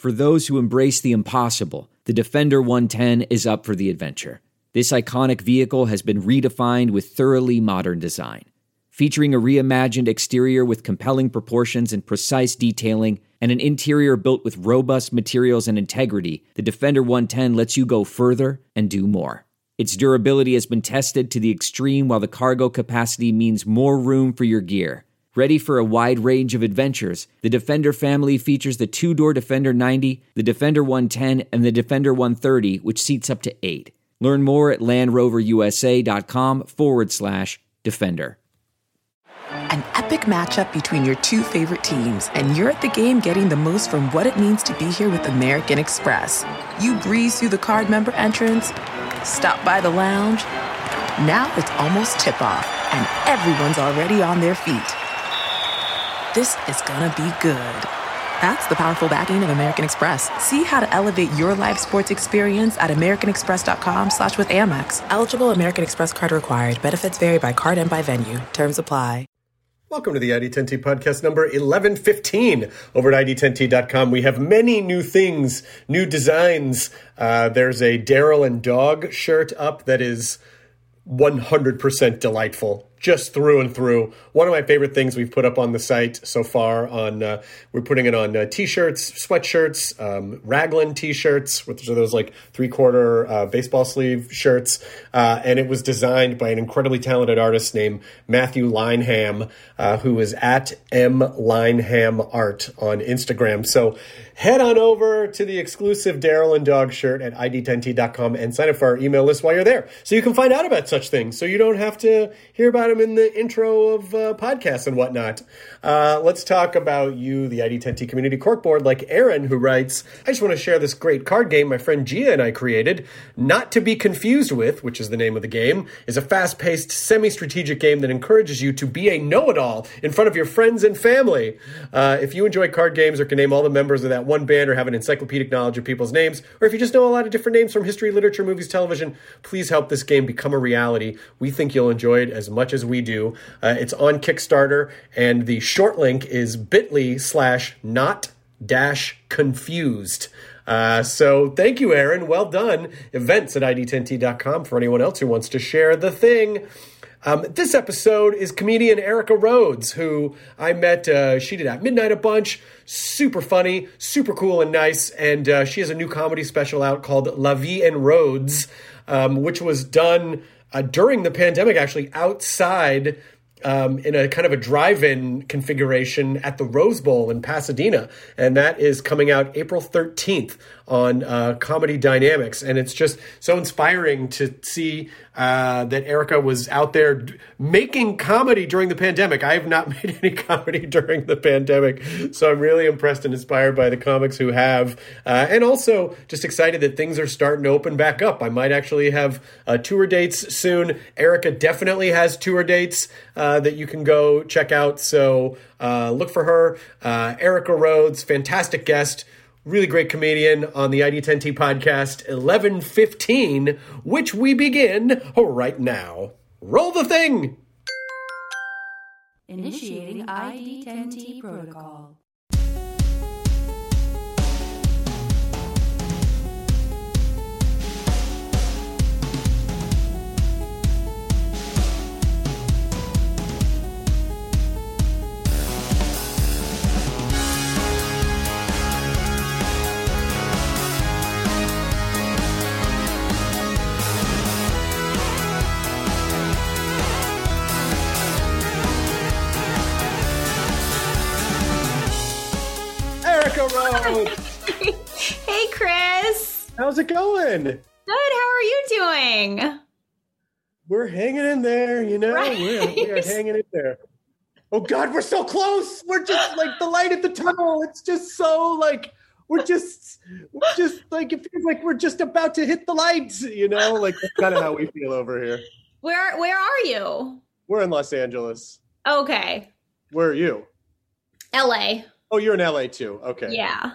For those who embrace the impossible, the Defender 110 is up for the adventure. This iconic vehicle has been redefined with thoroughly modern design. Featuring a reimagined exterior with compelling proportions and precise detailing, and an interior built with robust materials and integrity, the Defender 110 lets you go further and do more. Its durability has been tested to the extreme, while the cargo capacity means more room for your gear. Ready for a wide range of adventures, the Defender family features the two door Defender 90, the Defender 110, and the Defender 130, which seats up to eight. Learn more at LandRoverUSA.com forward slash Defender. An epic matchup between your two favorite teams, and you're at the game getting the most from what it means to be here with American Express. You breeze through the card member entrance, stop by the lounge. Now it's almost tip off, and everyone's already on their feet. This is gonna be good. That's the powerful backing of American Express. See how to elevate your live sports experience at americanexpress.com slash with Amex. Eligible American Express card required. Benefits vary by card and by venue. Terms apply. Welcome to the ID10T podcast number 1115 over at ID10T.com. We have many new things, new designs. Uh, there's a Daryl and Dog shirt up that is 100% delightful just through and through. One of my favorite things we've put up on the site so far. On uh, we're putting it on uh, t-shirts, sweatshirts, um, raglan t-shirts, which are those like three-quarter uh, baseball sleeve shirts, uh, and it was designed by an incredibly talented artist named Matthew Lineham, uh, who is at m lineham art on Instagram. So head on over to the exclusive Daryl and Dog shirt at id10t.com and sign up for our email list while you're there, so you can find out about such things. So you don't have to hear about them in the intro of uh, podcasts and whatnot. Uh, let's talk about you, the ID10T community corkboard, like Aaron, who writes, I just want to share this great card game my friend Gia and I created. Not to be confused with, which is the name of the game, is a fast paced, semi strategic game that encourages you to be a know it all in front of your friends and family. Uh, if you enjoy card games or can name all the members of that one band or have an encyclopedic knowledge of people's names, or if you just know a lot of different names from history, literature, movies, television, please help this game become a reality. We think you'll enjoy it as much as we do. Uh, it's on Kickstarter, and the short link is bit.ly slash not dash confused. Uh, so thank you, Aaron. Well done. Events at id10t.com for anyone else who wants to share the thing. Um, this episode is comedian Erica Rhodes, who I met. Uh, she did at midnight a bunch. Super funny, super cool and nice. And uh, she has a new comedy special out called La Vie en Rhodes, um, which was done uh, during the pandemic, actually outside um, in a kind of a drive-in configuration at the Rose Bowl in Pasadena, and that is coming out April 13th on uh, Comedy Dynamics, and it's just so inspiring to see uh, that Erica was out there d- making comedy during the pandemic. I have not made any comedy during the pandemic, so I'm really impressed and inspired by the comics who have, uh, and also just excited that things are starting to open back up. I might actually have uh, tour dates soon. Erica definitely has tour dates uh, that you can go check out, so uh, look for her. Erica Rhodes, fantastic guest really great comedian on the ID10T podcast 1115, which we begin right now. Roll the thing! Initiating ID10T protocol. Rhodes! hey, Chris. How's it going? Good. How are you doing? We're hanging in there, you know? Right. We're, we are hanging in there. Oh, God, we're so close! We're just like the light at the tunnel. It's just so like. We're just, we're just like it feels like we're just about to hit the lights, you know. Like that's kind of how we feel over here. Where Where are you? We're in Los Angeles. Okay, Where are you? L.A. Oh, you're in LA too. Okay. Yeah.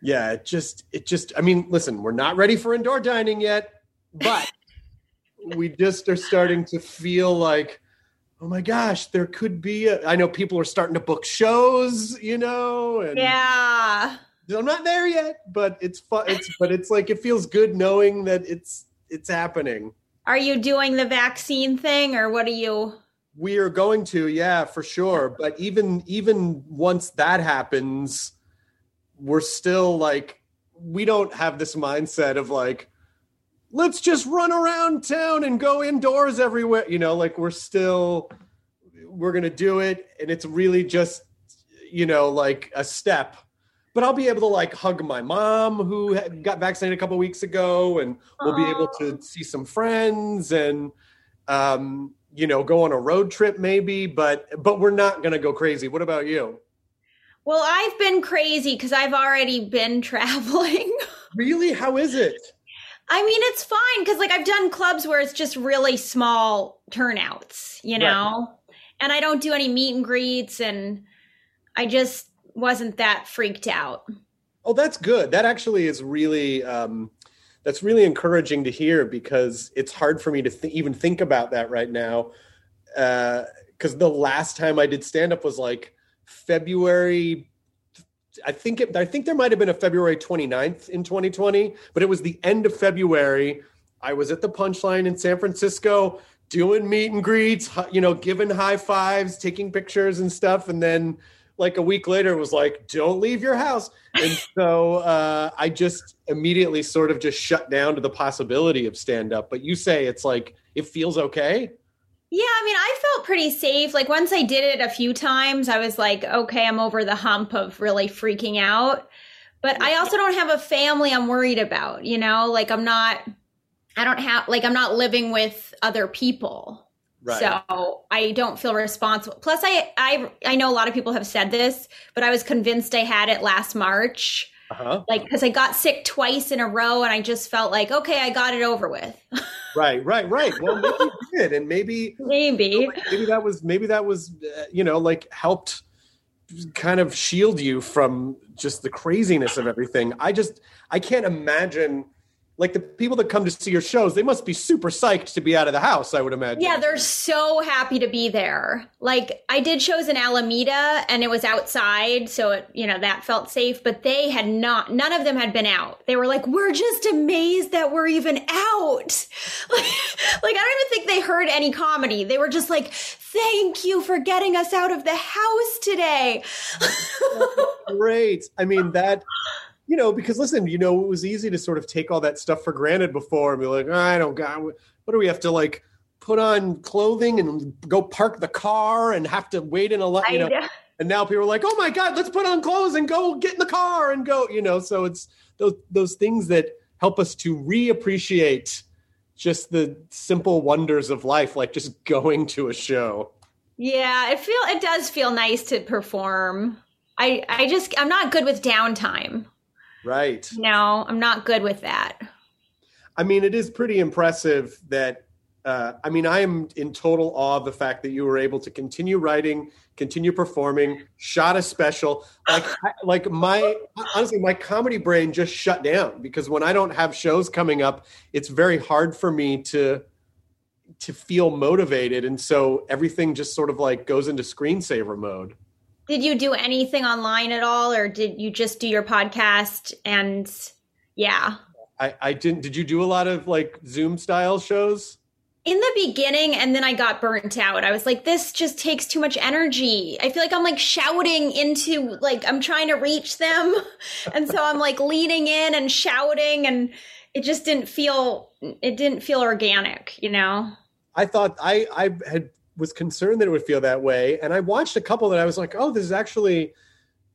Yeah. It just, it just, I mean, listen, we're not ready for indoor dining yet, but we just are starting to feel like, oh my gosh, there could be, a, I know people are starting to book shows, you know, and Yeah. I'm not there yet, but it's fun. It's but it's like it feels good knowing that it's it's happening. Are you doing the vaccine thing or what are you? We are going to, yeah, for sure. But even even once that happens, we're still like we don't have this mindset of like let's just run around town and go indoors everywhere. You know, like we're still we're gonna do it, and it's really just you know like a step. But I'll be able to like hug my mom who got vaccinated a couple weeks ago, and we'll be able to see some friends and um, you know go on a road trip maybe. But but we're not gonna go crazy. What about you? Well, I've been crazy because I've already been traveling. Really? How is it? I mean, it's fine because like I've done clubs where it's just really small turnouts, you know, and I don't do any meet and greets, and I just wasn't that freaked out. Oh, that's good. That actually is really um, that's really encouraging to hear because it's hard for me to th- even think about that right now. Uh, because the last time I did stand up was like February. I think it, I think there might have been a February 29th in 2020, but it was the end of February. I was at the Punchline in San Francisco doing meet and greets, you know, giving high fives, taking pictures and stuff, and then like a week later was like, "Don't leave your house." And so uh, I just immediately sort of just shut down to the possibility of stand up. But you say it's like it feels okay. Yeah, I mean, I felt pretty safe. Like once I did it a few times, I was like, okay, I'm over the hump of really freaking out. But I also don't have a family I'm worried about, you know? Like I'm not I don't have like I'm not living with other people. So I don't feel responsible. Plus I I I know a lot of people have said this, but I was convinced I had it last March. uh-huh. Like cuz I got sick twice in a row and I just felt like, okay, I got it over with. Right, right, right. Well, maybe you did, and maybe Maybe. maybe that was maybe that was uh, you know like helped kind of shield you from just the craziness of everything. I just I can't imagine like the people that come to see your shows. They must be super psyched to be out of the house. I would imagine. Yeah, they're so happy to be there. Like I did shows in Alameda and it was outside, so it, you know, that felt safe, but they had not none of them had been out. They were like, "We're just amazed that we're even out." Like, like I don't even think they heard any comedy. They were just like, "Thank you for getting us out of the house today." great. I mean that you know because listen, you know it was easy to sort of take all that stuff for granted before and be like, I don't got what do we have to like put on clothing and go park the car and have to wait in a line, you know. Know. And now people are like, "Oh my God, let's put on clothes and go get in the car and go." You know, so it's those those things that help us to reappreciate just the simple wonders of life, like just going to a show. Yeah, it feel it does feel nice to perform. I I just I'm not good with downtime. Right. No, I'm not good with that. I mean, it is pretty impressive that. Uh, I mean, I am in total awe of the fact that you were able to continue writing, continue performing, shot a special. Like, like my honestly, my comedy brain just shut down because when I don't have shows coming up, it's very hard for me to to feel motivated, and so everything just sort of like goes into screensaver mode. Did you do anything online at all, or did you just do your podcast? And yeah, I, I didn't. Did you do a lot of like Zoom style shows? in the beginning, and then I got burnt out. I was like, this just takes too much energy. I feel like I'm like shouting into, like, I'm trying to reach them. And so I'm like leaning in and shouting, and it just didn't feel, it didn't feel organic, you know? I thought I I had was concerned that it would feel that way, and I watched a couple that I was like, oh, this is actually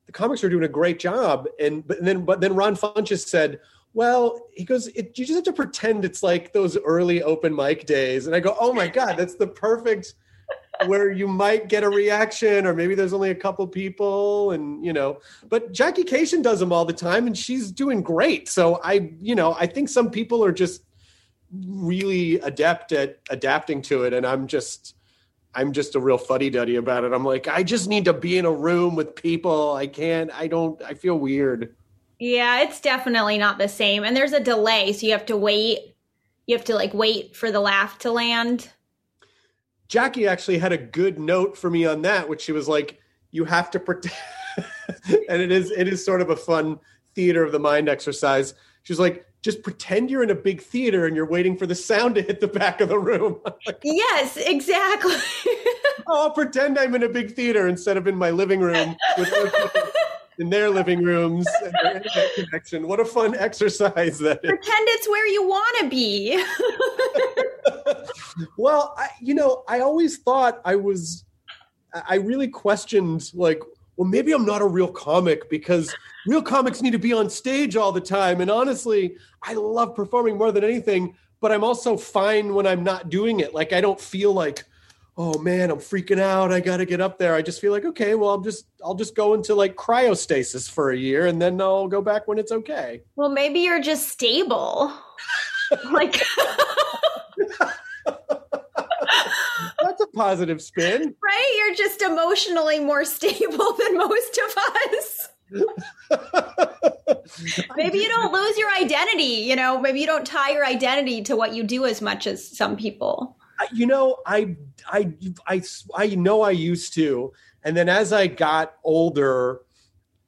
the comics are doing a great job, and but then but then Ron Funches said. Well, he goes, it, you just have to pretend it's like those early open mic days. And I go, oh my God, that's the perfect where you might get a reaction, or maybe there's only a couple people, and you know. But Jackie Kashian does them all the time, and she's doing great. So I, you know, I think some people are just really adept at adapting to it, and I'm just, I'm just a real fuddy duddy about it. I'm like, I just need to be in a room with people. I can't. I don't. I feel weird. Yeah, it's definitely not the same. And there's a delay, so you have to wait. You have to like wait for the laugh to land. Jackie actually had a good note for me on that, which she was like, "You have to pretend," and it is it is sort of a fun theater of the mind exercise. She's like, just pretend you're in a big theater and you're waiting for the sound to hit the back of the room. Yes, exactly. oh, I'll pretend I'm in a big theater instead of in my living room with in their living rooms and their internet connection. What a fun exercise that is. Pretend it's where you want to be. Well, I, you know, I always thought I was, I really questioned, like, well, maybe I'm not a real comic because real comics need to be on stage all the time. And honestly, I love performing more than anything, but I'm also fine when I'm not doing it. Like, I don't feel like, oh man, I'm freaking out. I got to get up there. I just feel like, okay, well, I'm just, I'll just go into like cryostasis for a year and then I'll go back when it's okay. well, maybe you're just stable. like, That's a positive spin. right? You're just emotionally more stable than most of us. Maybe you don't lose your identity, you know, maybe you don't tie your identity to what you do as much as some people. You know I, I i i know i used to and then as i got older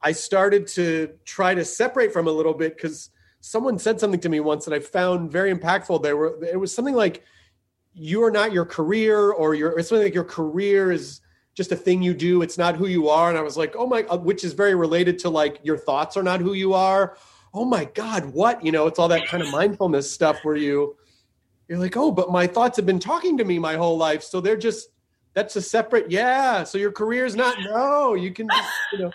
i started to try to separate from a little bit because someone said something to me once that i found very impactful there were it was something like you are not your career or your it's something like your career is just a thing you do it's not who you are and i was like oh my uh, which is very related to like your thoughts are not who you are oh my god what you know it's all that kind of mindfulness stuff where you you're like, oh, but my thoughts have been talking to me my whole life. So they're just, that's a separate, yeah. So your career is not, no, you can just, you know,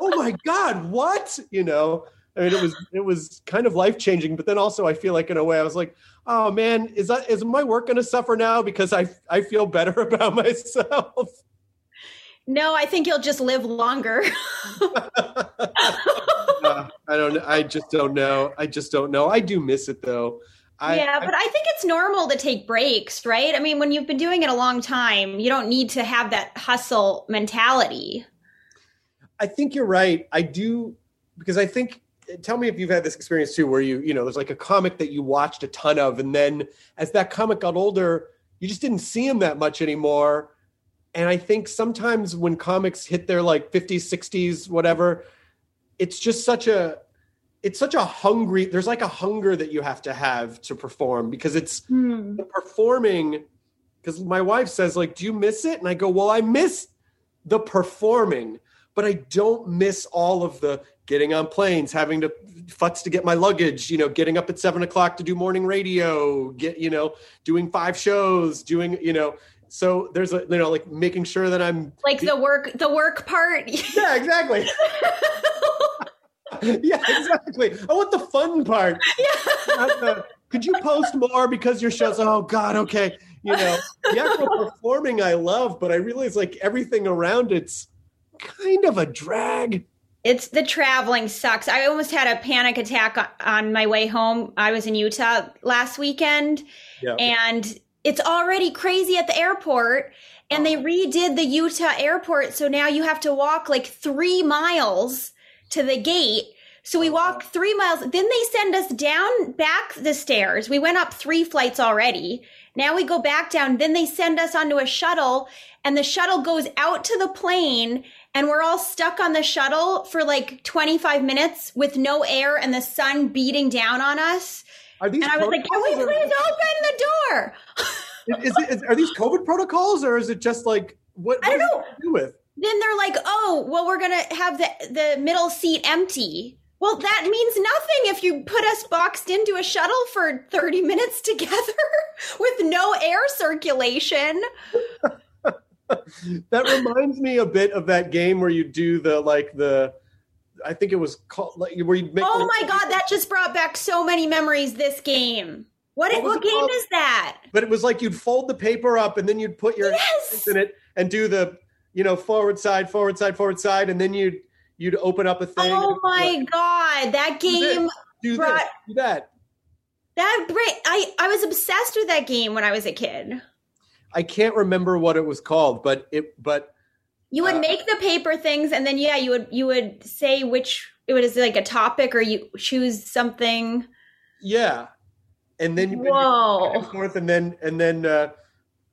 oh my God, what? You know, I mean, it was, it was kind of life changing, but then also I feel like in a way I was like, oh man, is that, is my work going to suffer now because I, I feel better about myself? No, I think you'll just live longer. Uh, I don't, I just don't know. I just don't know. I do miss it though. I, yeah, but I think it's normal to take breaks, right? I mean, when you've been doing it a long time, you don't need to have that hustle mentality. I think you're right. I do because I think tell me if you've had this experience too where you, you know, there's like a comic that you watched a ton of and then as that comic got older, you just didn't see him that much anymore. And I think sometimes when comics hit their like 50s, 60s, whatever, it's just such a it's such a hungry there's like a hunger that you have to have to perform because it's hmm. the performing because my wife says like do you miss it and i go well i miss the performing but i don't miss all of the getting on planes having to futz to get my luggage you know getting up at seven o'clock to do morning radio get you know doing five shows doing you know so there's a you know like making sure that i'm Like the work the work part. yeah exactly. Yeah exactly. I want the fun part. Not the, could you post more because your show's oh god okay. You know the actual performing i love but i realize like everything around it's kind of a drag It's the traveling sucks. I almost had a panic attack on, my way home. I was in Utah last weekend yeah and it's already crazy at the airport and they oh. redid the Utah airport so now you have to walk like 3 miles to the gate. So we oh, walked 3 miles. Then they send us down back the stairs. We went up 3 flights already. Now we go back down. Then they send us onto a shuttle and the shuttle goes out to the plane and we're all stuck on the shuttle for like 25 minutes with no air and the sun beating down on us. are these And I was like, can we please open the door? is are these covid protocols or is it just like what, I don't know. do with Then they're like, oh, well, we're going to have the, the middle seat empty. Well, that means nothing if you put us boxed into a shuttle for 30 minutes together with no air circulation. that reminds me a bit of that game where you do the like the i think it was called like where you make Oh my God, that just brought back so many memories, this game. What, What what, game called? is that? but it was like you'd fold the paper up and then you'd put your Yes! hands in it and do the you know forward side forward side forward side and then you'd you'd open up a thing Oh my God, that game. do this brought- do that That I I was obsessed with that game when I was a kid. I can't remember what it was called but it but You would Uh, make the paper things, and then yeah, you would you would say which it was like a topic, or you choose something. yeah and then you Whoa. back and forth and then and then uh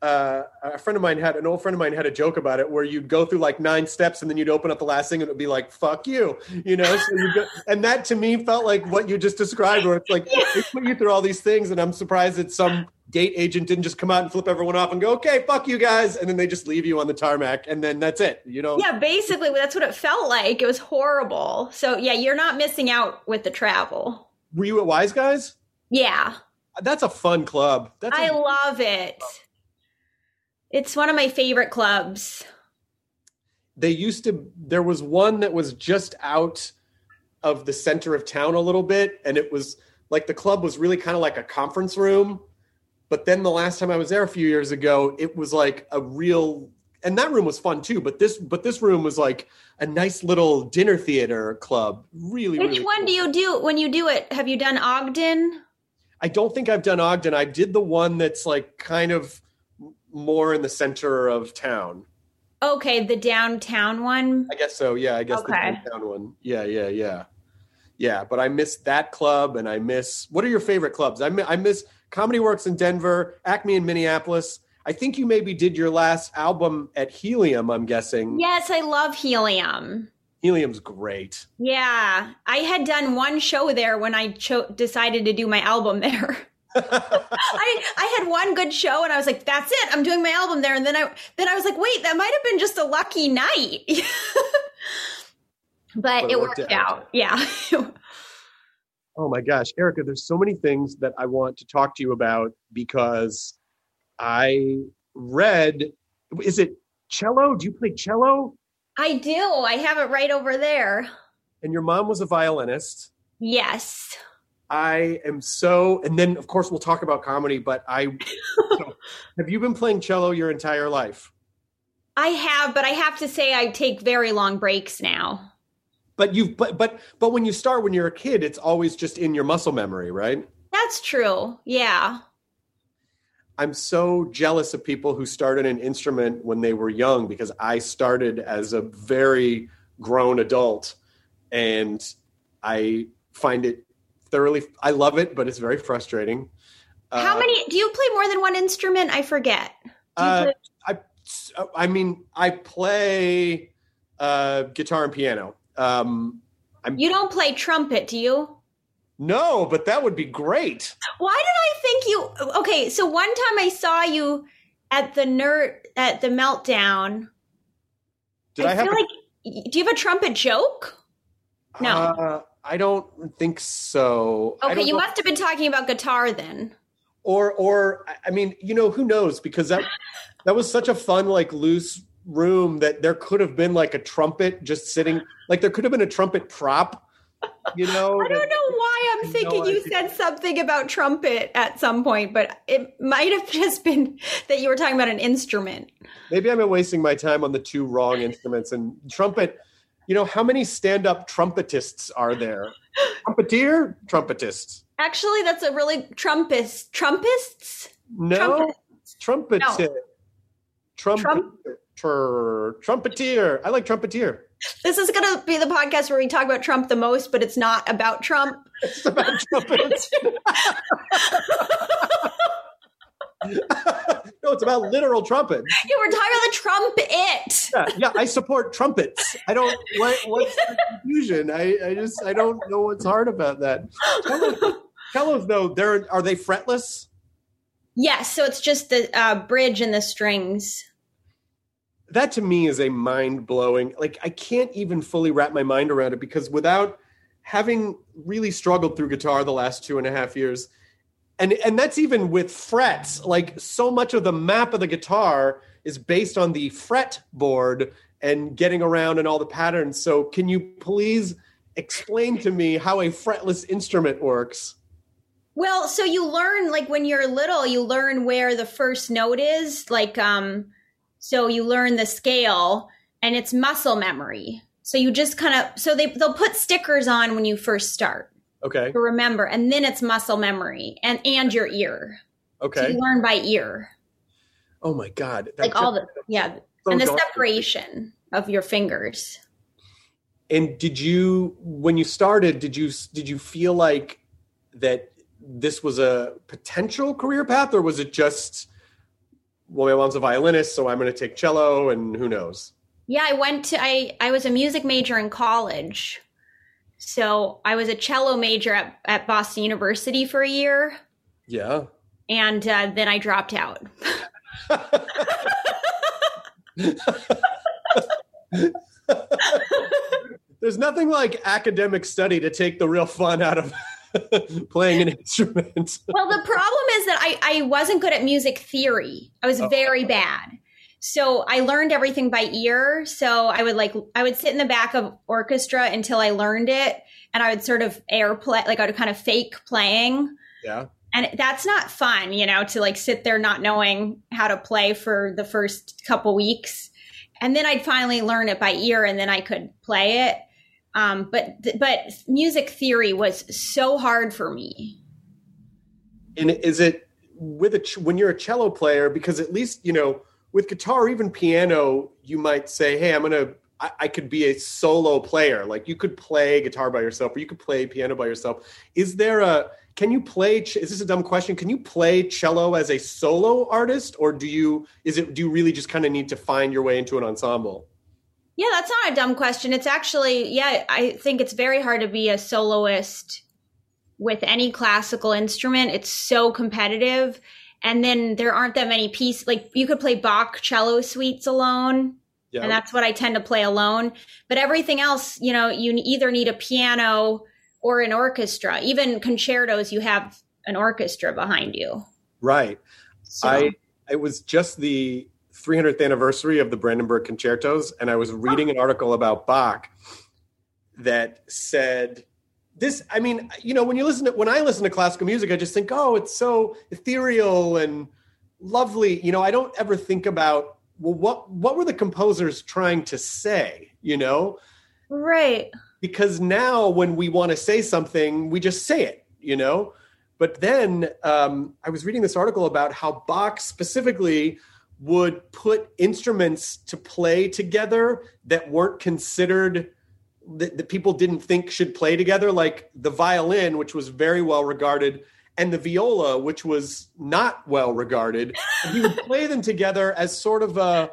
uh, a friend of mine had an old friend of mine had a joke about it where you'd go through like nine steps and then you'd open up the last thing and it would be like "fuck you," you know. So you go, and that to me felt like what you just described, where it's like they put you through all these things, and I'm surprised that some gate agent didn't just come out and flip everyone off and go, "Okay, fuck you guys," and then they just leave you on the tarmac, and then that's it, you know. Yeah, basically that's what it felt like. It was horrible. So yeah, you're not missing out with the travel. Were you at Wise Guys? Yeah, That's a fun club. That's I a- love it. It's one of my favorite clubs. they used to there was one that was just out of the center of town a little bit and it was like the club was really kind of like a conference room but then the last time i was there a few years ago it was like a real and that room was fun too but this but this room was like a nice little dinner theater club really Which really one cool. do you do when you do it? Have you done Ogden? i don't think i've done ogden i did the one that's like kind of more in the center of town Okay, the downtown one. I guess so. Yeah, I guess the downtown one. Yeah, yeah, yeah, yeah. But I miss that club, and I miss. What are your favorite clubs? I miss, I miss Comedy Works in Denver, Acme in Minneapolis. I think you maybe did your last album at Helium. I'm guessing. Yes, I love Helium. Helium's great. Yeah, I had done one show there when I cho- decided to do my album there. I I had one good show and I was like, "That's it, I'm doing my album there." And then I then I was like, "Wait, that might have been just a lucky night." but, But it worked, out. Yeah. Oh my gosh, Erica, there's so many things that I want to talk to you about because I read. Is it cello? Do you play cello? I do. I have it right over there. And your mom was a violinist. Yes. I am so, and then of course we'll talk about comedy. But I so, have you been playing cello your entire life? I have, but I have to say I take very long breaks now. But you've, but but but when you start when you're a kid, it's always just in your muscle memory, right? That's true. Yeah. I'm so jealous of people who started an instrument when they were young because I started as a very grown adult, and I find it thoroughly. I love it, but it's very frustrating. How Uh, many do you play more than one instrument? I forget. Do you Uh, play- I I mean I play uh, guitar and piano. Um, I'm you don't play trumpet, do you? no, but that would be great. Why did I think you Okay, so one time I saw you at the nerd at the meltdown. Did I, have? feel a- like do you have a trumpet joke? No. Uh, I don't think so. Okay, you know- must have been talking about guitar then. or or I- mean, you know, who knows? Because that that was such a fun, like loose room that there could have been like a trumpet just sitting. Like there could have been a trumpet prop. You know, I don't know why I'm thinking no you said something about trumpet at some point, but it might have just been that you were talking about an instrument. Maybe I've been wasting my time on the two wrong instruments. And trumpet, you know, how many stand up trumpetists are there? Trumpeteer? Trumpetists. Actually, that's a really trumpist. Trumpists? No, trumpet. No. Trumpeter. Trumpeteer. I like trumpeteer. This is going to be the podcast where we talk about Trump the most, but it's not about Trump. It's about trumpets. no, it's about literal trumpets. Yeah, we're talking about the trumpet. Yeah, yeah, I support trumpets. I don't. What, what's the confusion? I, I just I don't know what's hard about that. Cellos, cellos though, they're are they fretless? Yes, so it's just the uh, bridge and the strings. That to me is a mind blowing. Like I can't even fully wrap my mind around it because without having really struggled through guitar the last two and a half years, and and that's even with frets. Like so much of the map of the guitar is based on the fret board and getting around and all the patterns. So can you please explain to me how a fretless instrument works? Well, so you learn like when you're little, you learn where the first note is, like um so you learn the scale and it's muscle memory. So you just kind of so they they'll put stickers on when you first start Okay. to remember and then it's muscle memory and and your ear. So Okay. you learn by ear. Oh my god. That Like all the yeah, so and the daunting. separation of your fingers. And did you, when you started, did you did you feel like that this was a potential career path, or was it just well, my mom's a violinist, so I'm going to take cello, and who knows? Yeah, I went to I I was a music major in college. So I was a cello major at, at Boston University for a year, Yeah. and uh, then I dropped out. There's nothing like academic study to take the real fun out of playing an instrument. Well, the problem is that I, I wasn't good at music theory. I was very bad. So I learned everything by ear. So I would like I would sit in the back of orchestra until I learned it, and I would sort of air play, like I would kind of fake playing. yeah. And that's not fun, you know, to like sit there not knowing how to play for the first couple weeks. And then I'd finally learn it by ear and then I could play it. Um, but but music theory was so hard for me. And is it with a ch- when you're a cello player? Because at least you know with guitar, even piano, you might say, "Hey, I'm gonna." I, I could be a solo player. Like you could play guitar by yourself, or you could play piano by yourself. Is there a? Can you play? Is this a dumb question? Can you play cello as a solo artist, or do you? Is it? Do you really just kind of need to find your way into an ensemble? Yeah, that's not a dumb question. It's actually, yeah, I think it's very hard to be a soloist with any classical instrument. It's so competitive. And then there aren't that many pieces. Like you could play Bach cello suites alone, Yeah. and that's what I tend to play alone. But everything else, you know, you either need a piano or an orchestra. Even concertos, you have an orchestra behind you. right. So, I it was just the 300th anniversary of the Brandenburg concertos, and I was reading an article about Bach that said this. I mean, you know, when you listen to when I listen to classical music, I just think, oh, it's so ethereal and lovely. You know, I don't ever think about well, what what were the composers trying to say? You know, right. because now when we want to say something, we just say it, you know. But then um, I was reading this article about how Bach specifically would put instruments to play together that weren't considered that, that people didn't think should play together, like the violin, which was very well regarded, and the viola, which was not well regarded. He would play them together as sort of a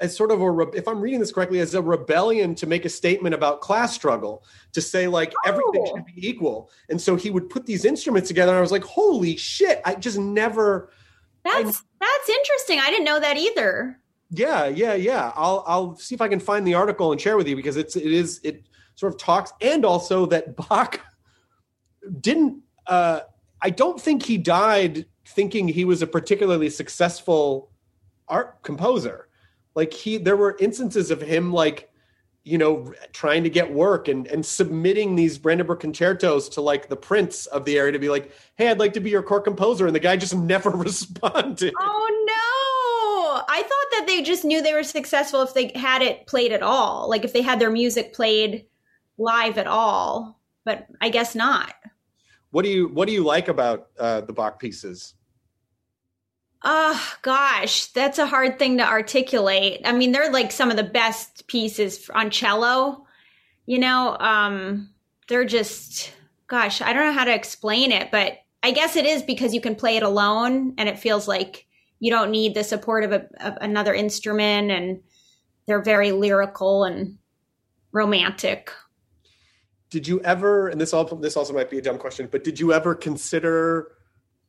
as sort of a if I'm reading this correctly, as a rebellion to make a statement about class struggle, to say like oh. everything Oh. should be equal. And so he would put these instruments together, and I was like, holy shit! I just never. That's that's interesting. I didn't know that either. Yeah, yeah, yeah. I'll I'll see if I can find the article and share with you because it's it is it sort of talks and also that Bach didn't. uh I don't think he died thinking he was a particularly successful art composer. Like he, there were instances of him like you know trying to get work and and submitting these Brandenburg concertos to like the prince of the area to be like, hey, I'd like to be your court composer, and the guy just never responded. Oh! I thought that they just knew they were successful if they had it played at all. Like if they had their music played live at all. But I guess not. What do you what do you like about uh, the Bach pieces? Oh gosh, that's a hard thing to articulate. I mean, they're like some of the best pieces on cello. You know, um, they're just gosh, I don't know how to explain it, but I guess it is because you can play it alone and it feels like you don't need the support of, a, of another instrument and they're very lyrical and romantic. Did you ever? And this all this also might be a dumb question, but did you ever consider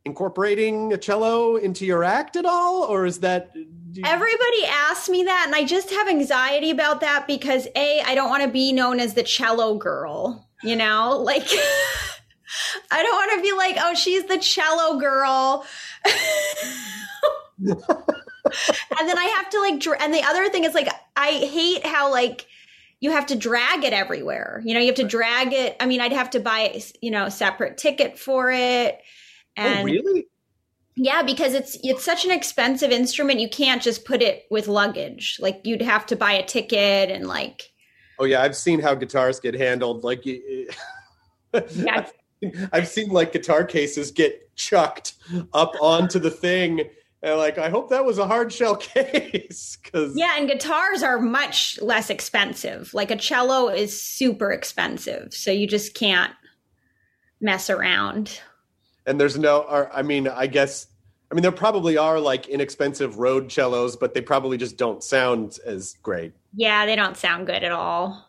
incorporating a cello into your act at all, or is that you- Everybody asks me that, and I just have anxiety about that because A, I don't want to be known as the cello girl, you know? Like, I don't want to be like, oh, she's the cello girl. and then I have to like, dra- and the other thing is like, I hate how like, you have to drag it everywhere. You know, you have to drag it. I mean, I'd have to buy, you know, a separate ticket for it. Oh, and oh, really? yeah, because it's it's such an expensive instrument, you can't just put it with luggage. Like you'd have to buy a ticket and like Oh yeah, I've seen how guitars get handled. Like, Yeah. I've seen like guitar cases get chucked up onto the thing, and like, I hope that was a hard shell case because yeah, and guitars are much less expensive. Like a cello is super expensive, so you just can't mess around. and there's no or, i mean i guess I mean, there probably are like inexpensive road cellos, but they probably just don't sound as great. Yeah, they don't sound good at all.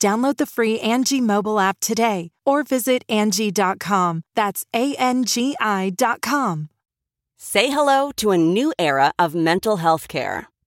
Download the free Angie mobile app today or visit Angie.com. That's A N G I.com. Say hello to a new era of mental health care.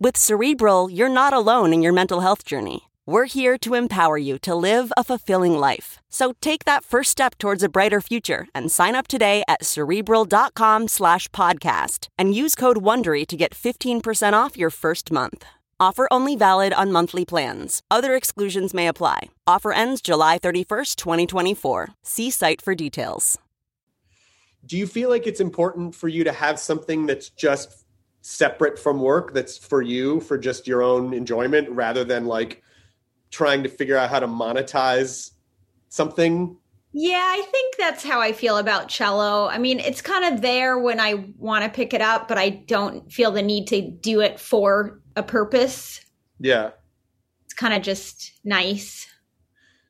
With Cerebral, you're not alone in your mental health journey. We're here to empower you to live a fulfilling life. So take that first step towards a brighter future and sign up today at cerebral.com slash podcast and use code WONDERY to get 15% off your first month. Offer only valid on monthly plans. Other exclusions may apply. Offer ends July 31st, 2024. See site for details. Do you feel like it's important for you to have something that's just separate from work that's for you for just your own enjoyment rather than like trying to figure out how to monetize something Yeah, I think that's how I feel about cello. I mean, it's kind of there when I want to pick it up, but I don't feel the need to do it for a purpose. yeah It's kind of just nice.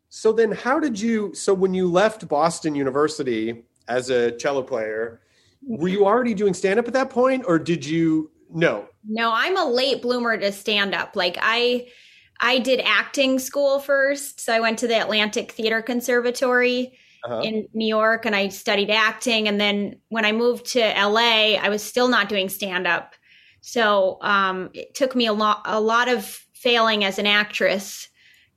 so then how did you so when you left boston university as a cello player were you already doing stand up at that point or did you no No, I'm a late bloomer to stand up. Like I I did acting school first. So I went to the Atlantic Theater Conservatory Uh-huh. in New York and I studied acting and then when I moved to LA, I was still not doing stand up. So um it took me a lot a lot of failing as an actress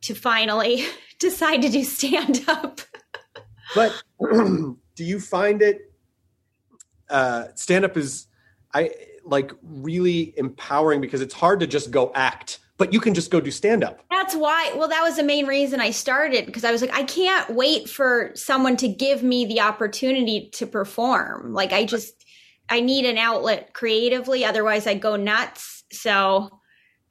to finally decide to do stand up. but do you find it uh stand up is i like really empowering because it's hard to just go act but you can just go do stand up That's why. Well, that was the main reason I started because I was like, I can't wait for someone to give me the opportunity to perform. Like, I just, I need an outlet creatively. Otherwise, I go nuts. So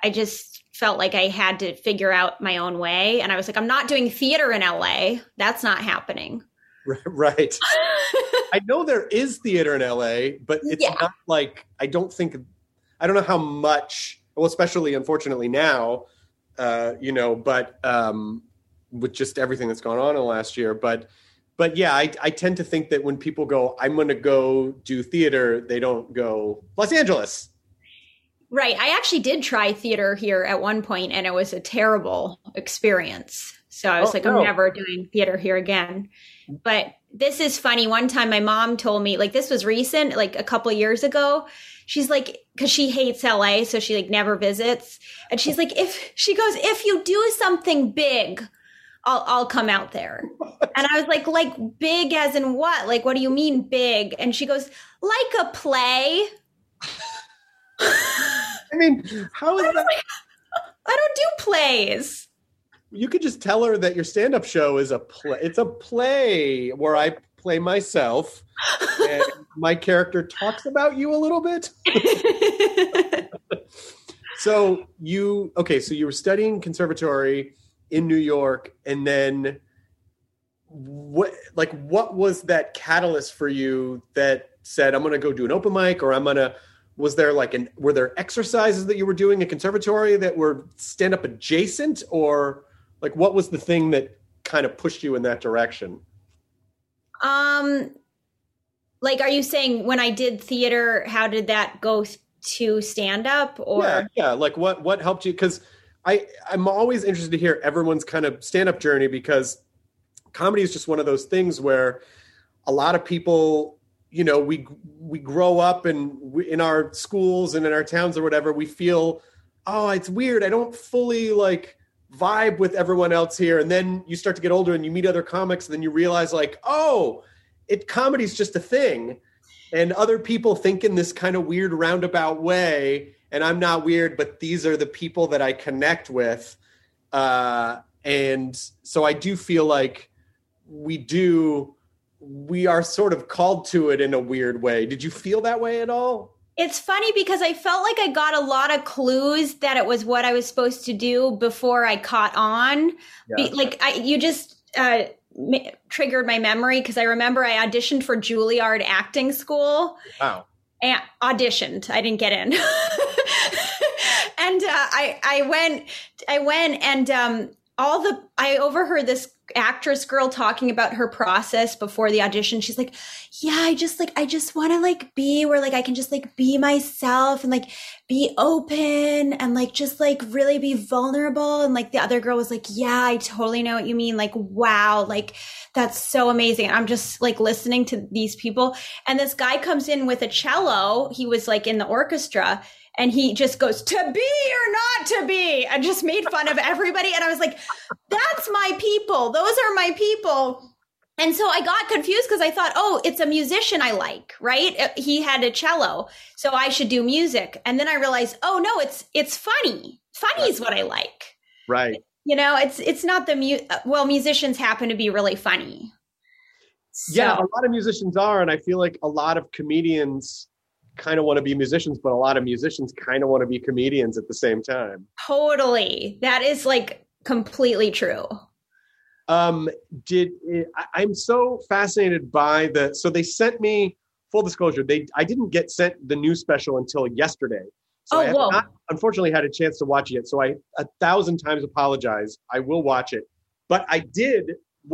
I just felt like I had to figure out my own way. And I was like, I'm not doing theater in LA. That's not happening. right i know there is theater in la but it's Yeah. not like i don't think i don't know how much well especially unfortunately now uh you know but um with just everything that's gone on in the last year but but yeah i i tend to think that when people go i'm going to go do theater they don't go los angeles Right. I actually did try theater here at one point and it was a terrible experience. So I was Oh, like, no. I'm never doing theater here again. But this is funny. One time my mom told me, like, this was recent, like a couple years ago. She's like, because she hates LA, so she like never visits. And she's like, if she goes, if you do something big, I'll I'll come out there. And I was like, like big as in what? Like, what do you mean big? And she goes, like a play. i mean how is that I don't do plays. You could just tell her that your stand-up show is a play it's a play where i play myself and my character talks about you a little bit. So you okay so you were studying conservatory in new york and then what like what was that catalyst for you that said i'm going to go do an open mic or i'm going to was there like an were there exercises that you were doing at conservatory that were stand up adjacent or like what was the thing that kind of pushed you in that direction? Um, like, are you saying when I did theater, how did that go to stand up? Or? Yeah yeah like what what helped you? Because i i'm always interested to hear everyone's kind of stand-up journey because comedy is just one of those things where a lot of people you know we we grow up and we, in our schools and in our towns or whatever we feel oh it's weird. I don't fully like vibe with everyone else here. And then you start to get older and you meet other comics and then you realize like oh it comedy's just a thing. And other people think in this kind of weird roundabout way. And i'm not weird but these are the people that i connect with. Uh, and so i do feel like we do we are sort of called to it in a weird way. Did you feel that way at all It's funny because I felt like I got a lot of clues that it was what I was supposed to do before I caught on. Be- like I, you just uh, m- triggered my memory because I remember I auditioned for Juilliard acting school wow and auditioned. I didn't get in. and uh, I I went I went and um all the I overheard this actress girl talking about her process before the audition. She's like, "Yeah, I just like I just want to like be where like I can just like be myself and like be open and like just like really be vulnerable." And like the other girl was like, "Yeah, I totally know what you mean. Like, wow, like that's so amazing." I'm just like listening to these people and this guy comes in with a cello. He was like in the orchestra and he just goes to be or not to be and just made fun of everybody. And i was like that's my people. Those are my people. And so i got confused because i thought oh it's a musician i like right? Uh, he had a cello so i should do music. And then i realized oh no it's it's funny. Funny is what i like. Right. You know it's it's not the mu- uh, well musicians happen to be really funny. Yeah a lot of musicians are and i feel like a lot of comedians kind of want to be musicians but a lot of musicians kind of want to be comedians at the same time. Totally. That is like completely true. Um did I, i'm so fascinated by the so they sent me full disclosure they i didn't get sent the new special until yesterday. So Oh, i have whoa. not unfortunately had a chance to watch it yet. So i a thousand times apologize. I will watch it. But i did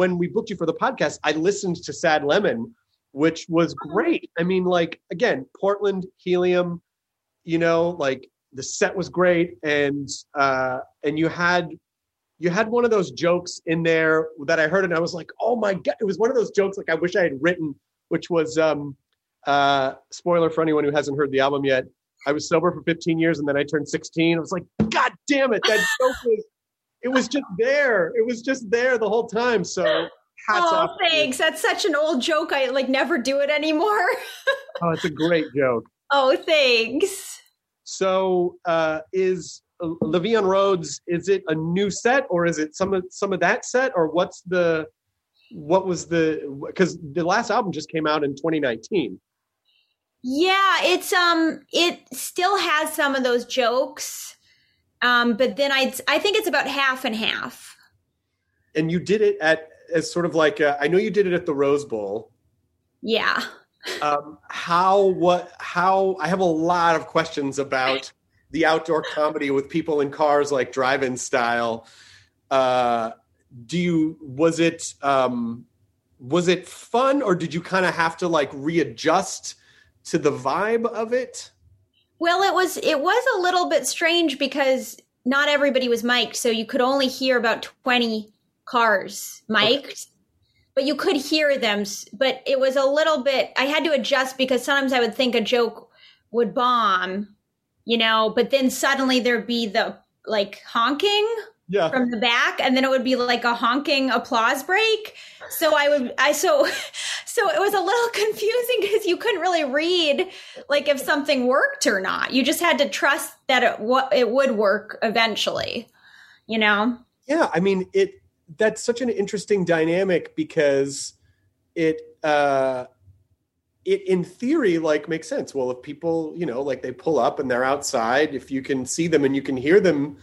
when we booked you for the podcast i listened to sad lemon which was great i mean like again portland helium you know like the set was great and uh and you had you had one of those jokes in there that I heard and I was like, oh my god, it was one of those jokes like I wish I had written, which was um uh spoiler for anyone who hasn't heard the album yet. I was sober for 15 years and then I turned 16. I was like, God damn it, that joke was it was just there. It was just there the whole time. So hats oh off. thanks that's such an old joke i like never do it anymore Oh, it's a great joke. oh thanks So uh is uh, La Vie en Rhodes, is it a new set or is it some of some of that set or what's the what was the because the last album just came out in 2019 Yeah, it's um it still has some of those jokes. Um but then I I think it's about half and half. and you did it at as sort of like uh, I know you did it at the Rose Bowl. Yeah. Um, how what how I have a lot of questions about the outdoor comedy with people in cars like drive-in style. Uh, do you was it um, was it fun or did you kind of have to like readjust to the vibe of it? Well, it was it was a little bit strange because not everybody was mic'd, so you could only hear about 20 cars mic'd. But you could hear them, but it was a little bit I had to adjust because sometimes I would think a joke would bomb, you know, but then suddenly there'd be the like honking Yeah. from the back and then it would be like a honking applause break so i would i so so it was a little confusing because you couldn't really read like if something worked or not you just had to trust that it what it would work eventually you know Yeah, I mean it. That's such an interesting dynamic because it, uh, it in theory like makes sense. Well, if people, you know, like they pull up and they're outside, if you can see them and you can hear them,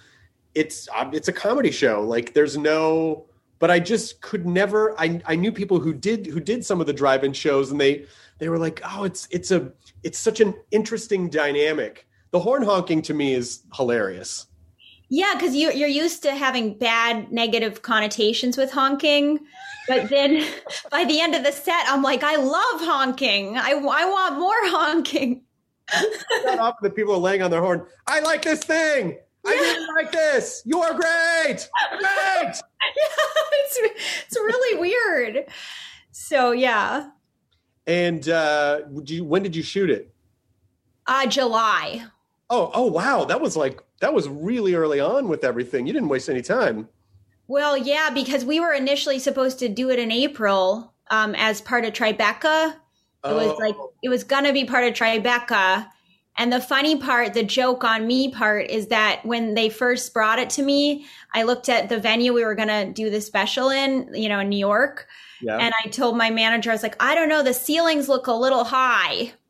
it's uh, it's a comedy show. Like there's no. But I just could never. I I knew people who did who did some of the drive-in shows, and they they were like, oh, it's it's a it's such an interesting dynamic. The horn honking to me is hilarious. Yeah because you, you're used to having bad negative connotations with honking but then by the end of the set i'm like i love honking i, I want more honking not often that people are laying on their horn. I like this thing. I really like this. You are great. Great. yeah, it's it's really weird. So yeah, And uh, you, when did you shoot it? uh July. Oh, oh wow, that was like that was really early on with everything. You didn't waste any time. Well, yeah, because we were initially supposed to do it in April um, as part of Tribeca. It was Oh. like it was gonna be part of Tribeca. And the funny part, the joke on me part, is that when they first brought it to me, I looked at the venue we were gonna do the special in, you know, in New York, Yeah. and I told my manager, I was like, I don't know, the ceilings look a little high.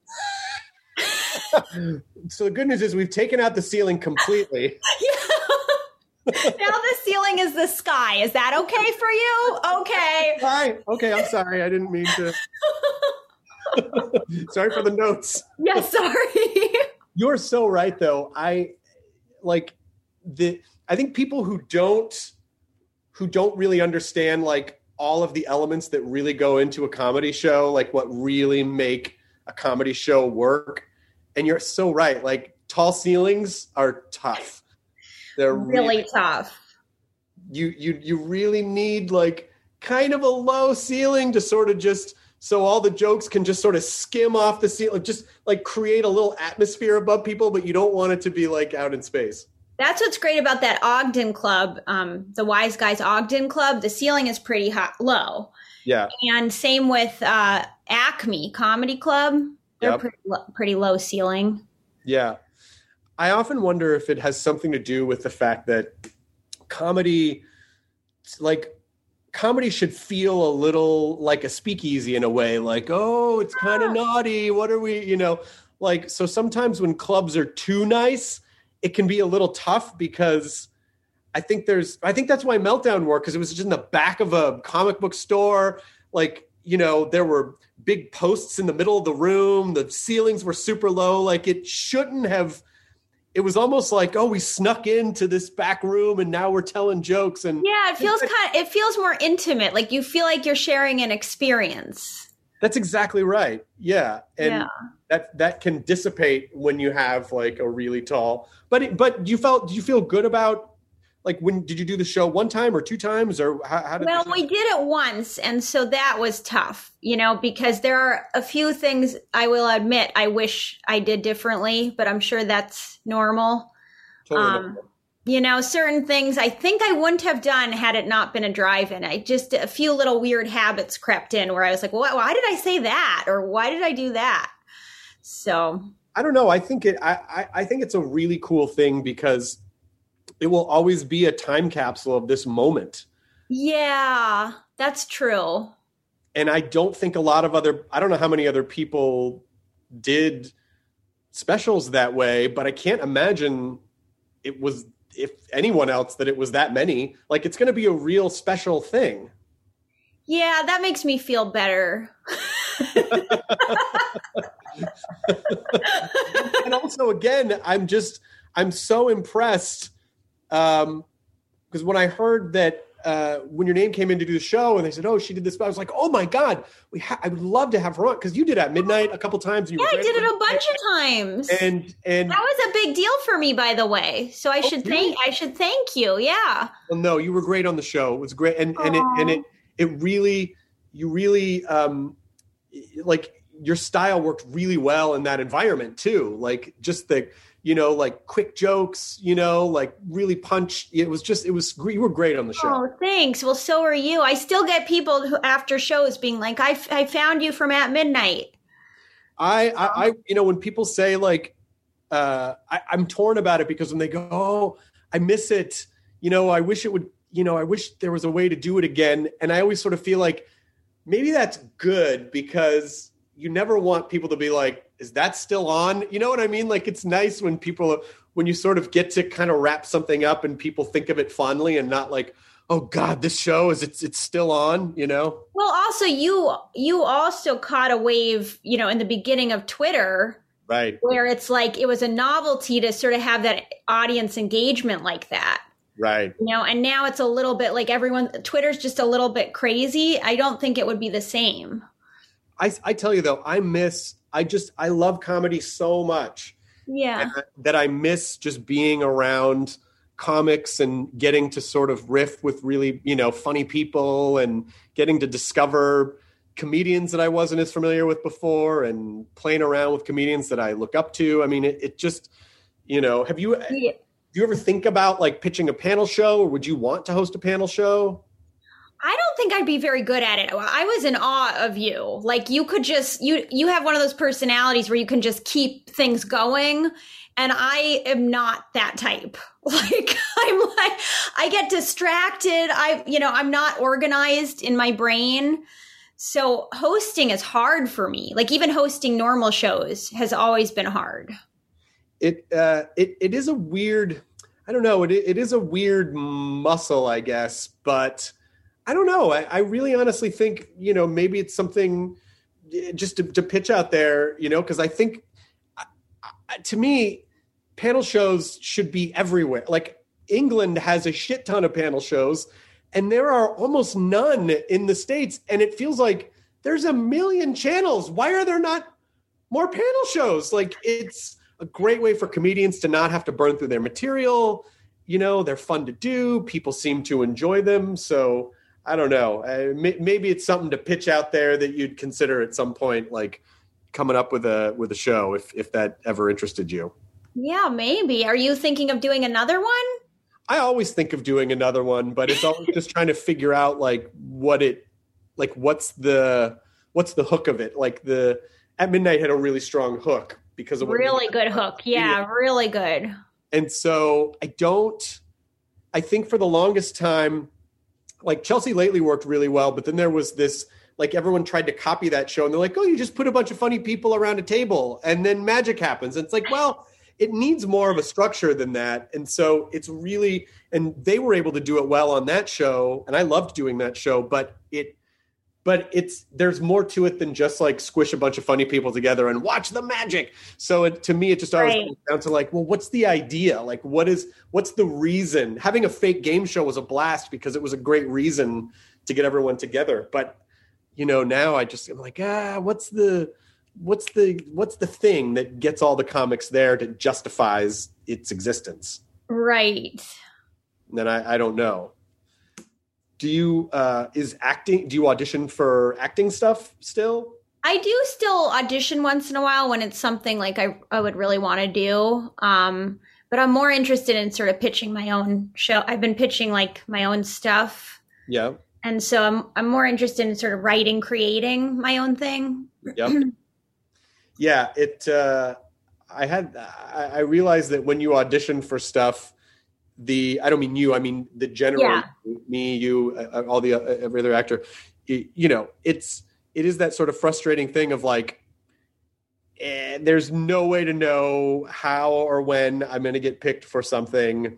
so the good news is we've taken out the ceiling completely. now the ceiling is the sky. Is that okay for you? Okay. Hi. Okay, I'm sorry. I didn't mean to. sorry for the notes. Yeah, sorry. You're so right though. I like the I think people who don't who don't really understand like all of the elements that really go into a comedy show, like what really make a comedy show work. And you're so right. Like tall ceilings are tough. They're really tough. you you you really need like kind of a low ceiling to sort of just so all the jokes can just sort of skim off the ceiling just like create a little atmosphere above people but you don't want it to be like out in space That's what's great about that Ogden Club, um, the Wise Guys Ogden Club. The ceiling is pretty high, low, yeah and same with uh, Acme Comedy Club. They're Yep. pretty, lo- pretty low ceiling. yeah. I often wonder if it has something to do with the fact that comedy like comedy should feel a little like a speakeasy in a way like oh it's kind of naughty. What are we you know? Like so sometimes when clubs are too nice it can be a little tough because i think there's i think that's why meltdown worked because it was just in the back of a comic book store. Like you know there were big posts in the middle of the room the ceilings were super low like it shouldn't have it was almost like oh we snuck into this back room and now we're telling jokes and Yeah, it feels kind. Of, it feels more intimate. Like you feel like you're sharing an experience. that's exactly right yeah and Yeah. that that can dissipate when you have like a really tall but it, but you felt did you feel good about like when did you do the show one time or two times or how, how did Well, we did it once, and so that was tough, you know, because there are a few things I will admit I wish I did differently, but I'm sure that's normal. Totally um, normal. You know, certain things I think I wouldn't have done had it not been a drive-in. I just a few little weird habits crept in where I was like, "Why, why did I say that?" or "Why did I do that?" So I don't know. I think it. I, I I think it's a really cool thing because it will always be a time capsule of this moment. yeah, that's true. And I don't think a lot of other. I don't know how many other people did specials that way, but I can't imagine it was if anyone else that it was that many. Like it's going to be a real special thing. Yeah, that makes me feel better. and also again i'm just i'm so impressed um because when i heard that uh when your name came in to do the show and they said oh she did this i was like oh my god we ha- i would love to have her on because you did at midnight a couple times you Yeah, I did it a bunch of times. and and That was a big deal for me, by the way. So I should really? thank I should thank you. Yeah. well, no you were great on the show it was great and and it and it it really you really um like your style worked really well in that environment too like just the you know like quick jokes you know like really punch it was just it was you were great on the show Oh, thanks. Well, so are you. I still get people who after shows being like, "I I found you from at midnight." I, I, I, you know, when people say like, uh, I, I'm torn about it because when they go, oh, I miss it, you know, I wish it would, you know, I wish there was a way to do it again. And I always sort of feel like maybe that's good because you never want people to be like, is that still on? You know what I mean? Like it's nice when people, when you sort of get to kind of wrap something up and people think of it fondly and not like, oh God, this show is it's it's still on, you know? Well, also you you also caught a wave, you know, in the beginning of Twitter Right. where it's like it was a novelty to sort of have that audience engagement like that. Right. You know, and now it's a little bit like everyone Twitter's just a little bit crazy. I don't think it would be the same. I, I tell you though, I miss. I just I love comedy so much Yeah. that I miss just being around comics and getting to sort of riff with really you know funny people and getting to discover comedians that I wasn't as familiar with before and playing around with comedians that I look up to. I mean, it, it just You know, have you Yeah. do you ever think about like pitching a panel show or would you want to host a panel show? I don't think I'd be very good at it. I was in awe of you. Like you could just you you have one of those personalities where you can just keep things going and I am not that type. Like I'm like I get distracted. I you know, I'm not organized in my brain. So hosting is hard for me. Like even hosting normal shows has always been hard. It uh it it is a weird I don't know, it it is a weird muscle, I guess, but I don't know. I, I really honestly think, you know, maybe it's something eh, just to, to pitch out there, you know, because I think to me, panel shows should be everywhere. Like England has a shit ton of panel shows, and there are almost none in the States. And it feels like there's a million channels. Why are there not more panel shows? Like it's a great way for comedians to not have to burn through their material. You know, they're fun to do. People seem to enjoy them. So I don't know. Uh, may, maybe it's something to pitch out there that you'd consider at some point, like coming up with a with a show if if that ever interested you. Yeah, maybe. Are you thinking of doing another one? I always think of doing another one, but it's always just trying to figure out like what it like what's the what's the hook of it. Like the at midnight had a really strong hook because of what Really good hook. Yeah, really good. And so I don't I think for the longest time like Chelsea lately worked really well, but then there was this like everyone tried to copy that show and they're like, "Oh, you just put a bunch of funny people around a table and then magic happens." And it's like, "Well, it needs more of a structure than that." And so it's really and they were able to do it well on that show, and I loved doing that show, but it but it's there's more to it than just like squish a bunch of funny people together and watch the magic. So it, to me, it just always Right. comes down to like, well, what's the idea? Like, what is what's the reason? Having a fake game show was a blast because it was a great reason to get everyone together. But you know, now I just am like, ah, what's the what's the what's the thing that gets all the comics there that justifies its existence? Right. And then I, I don't know. Do you uh is acting do you audition for acting stuff still? I do still audition once in a while when it's something like I, I would really want to do. Um, but I'm more interested in sort of pitching my own show. I've been pitching like my own stuff. Yeah. And so I'm I'm more interested in sort of writing, creating my own thing. Yep. yeah, it. Uh, I had. I, I realized that when you audition for stuff, the I don't mean you. I mean the general Yeah. me, you, uh, all the uh, every other actor. You know, it's it is that sort of frustrating thing of like. eh, there's no way to know how or when I'm going to get picked for something,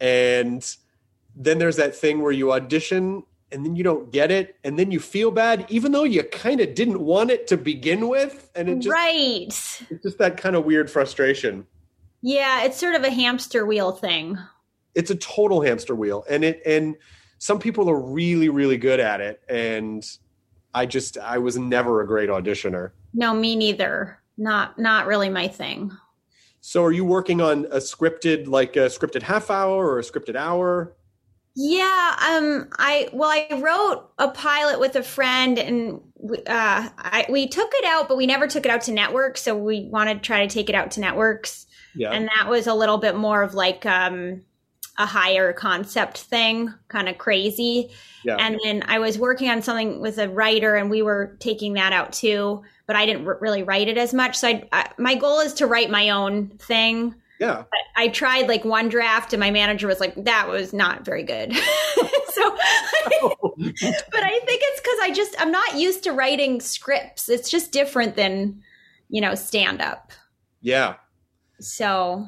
and then there's that thing where you audition and then you don't get it and then you feel bad even though you kind of didn't want it to begin with and it just right. it's just that kind of weird frustration Yeah, it's sort of a hamster wheel thing. It's a total hamster wheel and it and some people are really really good at it and i just i was never a great auditioner No, me neither. Not not really my thing. so are you working on a scripted like a scripted half hour or a scripted hour Yeah, um, I well, I wrote a pilot with a friend, and we, uh, I, we took it out, but we never took it out to networks. So we wanted to try to take it out to networks, yeah and that was a little bit more of like um, a higher concept thing, kind of crazy. yeah And then I was working on something with a writer, and we were taking that out too, but I didn't r- really write it as much. So I, I, my goal is to write my own thing. yeah I tried like one draft and my manager was like, that was not very good. so, but I think it's because I just, I'm not used to writing scripts. It's just different than, you know, stand up. yeah So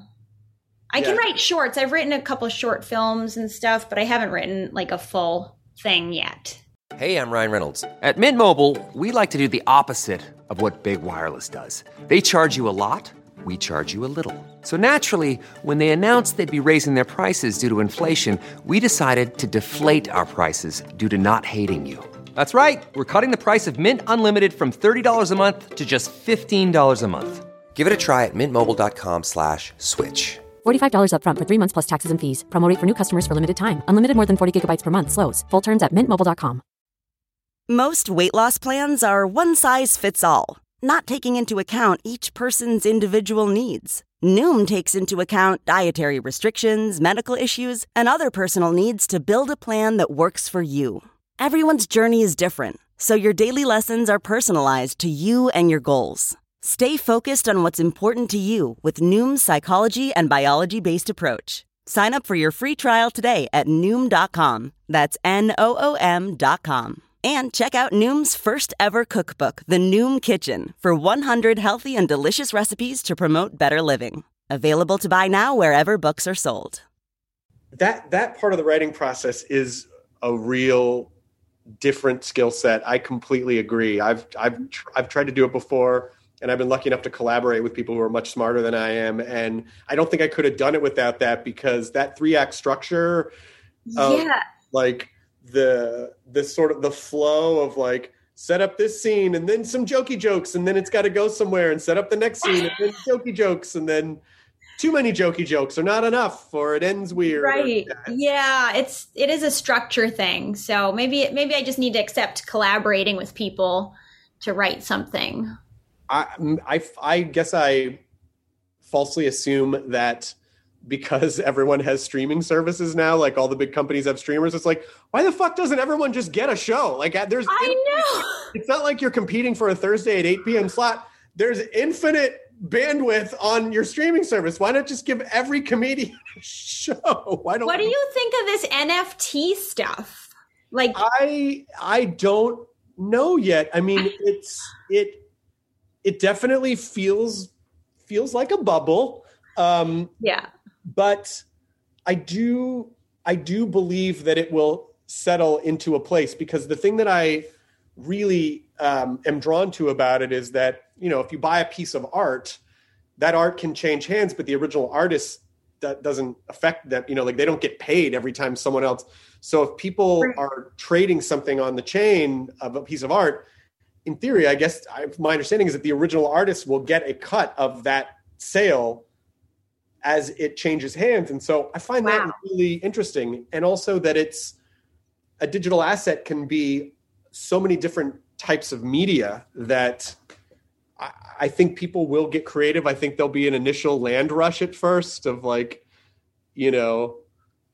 I can write shorts. I've written a couple short films and stuff, but I haven't written like a full thing yet. Hey, I'm Ryan Reynolds. At Mint Mobile, we like to do the opposite of what Big Wireless does. They charge you a lot, we charge you a little. So naturally, when they announced they'd be raising their prices due to inflation, we decided to deflate our prices due to not hating you. That's right. We're cutting the price of Mint Unlimited from $30 a month to just $15 a month. Give it a try at mintmobile.com slash switch. $45 upfront for three months plus taxes and fees. Promo rate for new customers for limited time. Unlimited more than 40 gigabytes per month. Slows. Full terms at mintmobile.com. Most weight loss plans are one size fits all, not taking into account each person's individual needs. Noom takes into account dietary restrictions, medical issues, and other personal needs to build a plan that works for you. Everyone's journey is different, so your daily lessons are personalized to you and your goals. Stay focused on what's important to you with Noom's psychology and biology based approach. Sign up for your free trial today at Noom.com. That's N O O M.com. And check out Noom's first ever cookbook, The Noom Kitchen, for 100 healthy and delicious recipes to promote better living. Available to buy now wherever books are sold. That that part of the writing process is a real different skill set. I completely agree. I've I've I've tried to do it before and I've been lucky enough to collaborate with people who are much smarter than I am and I don't think I could have done it without that because that 3 act structure of, yeah. like the the sort of the flow of like set up this scene and then some jokey jokes and then it's got to go somewhere and set up the next scene and then jokey jokes and then too many jokey jokes are not enough or it ends weird Right. Yeah, it's it is a structure thing. So maybe maybe I just need to accept collaborating with people to write something. I, I, I guess I falsely assume that because everyone has streaming services now, like all the big companies have streamers, it's like, why the fuck doesn't everyone just get a show? Like, uh, there's, I know. it's not like you're competing for a Thursday at 8 p.m. slot. There's infinite bandwidth on your streaming service. Why not just give every comedian a show? Why don't What do you think of this NFT stuff? Like I I don't know yet. I mean, it's it it definitely feels feels like a bubble. Um, yeah. but I do I do believe that it will settle into a place because the thing that I really um, am drawn to about it is that you know if you buy a piece of art, that art can change hands, but the original artist that doesn't affect them. You know, like they don't get paid every time someone else. So if people are trading something on the chain of a piece of art, in theory, I guess I, my understanding is that the original artist will get a cut of that sale as it changes hands. And so I find that really interesting. And also that it's a digital asset can be so many different types of media that I, I think people will get creative. I think there'll be an initial land rush at first of like, you know,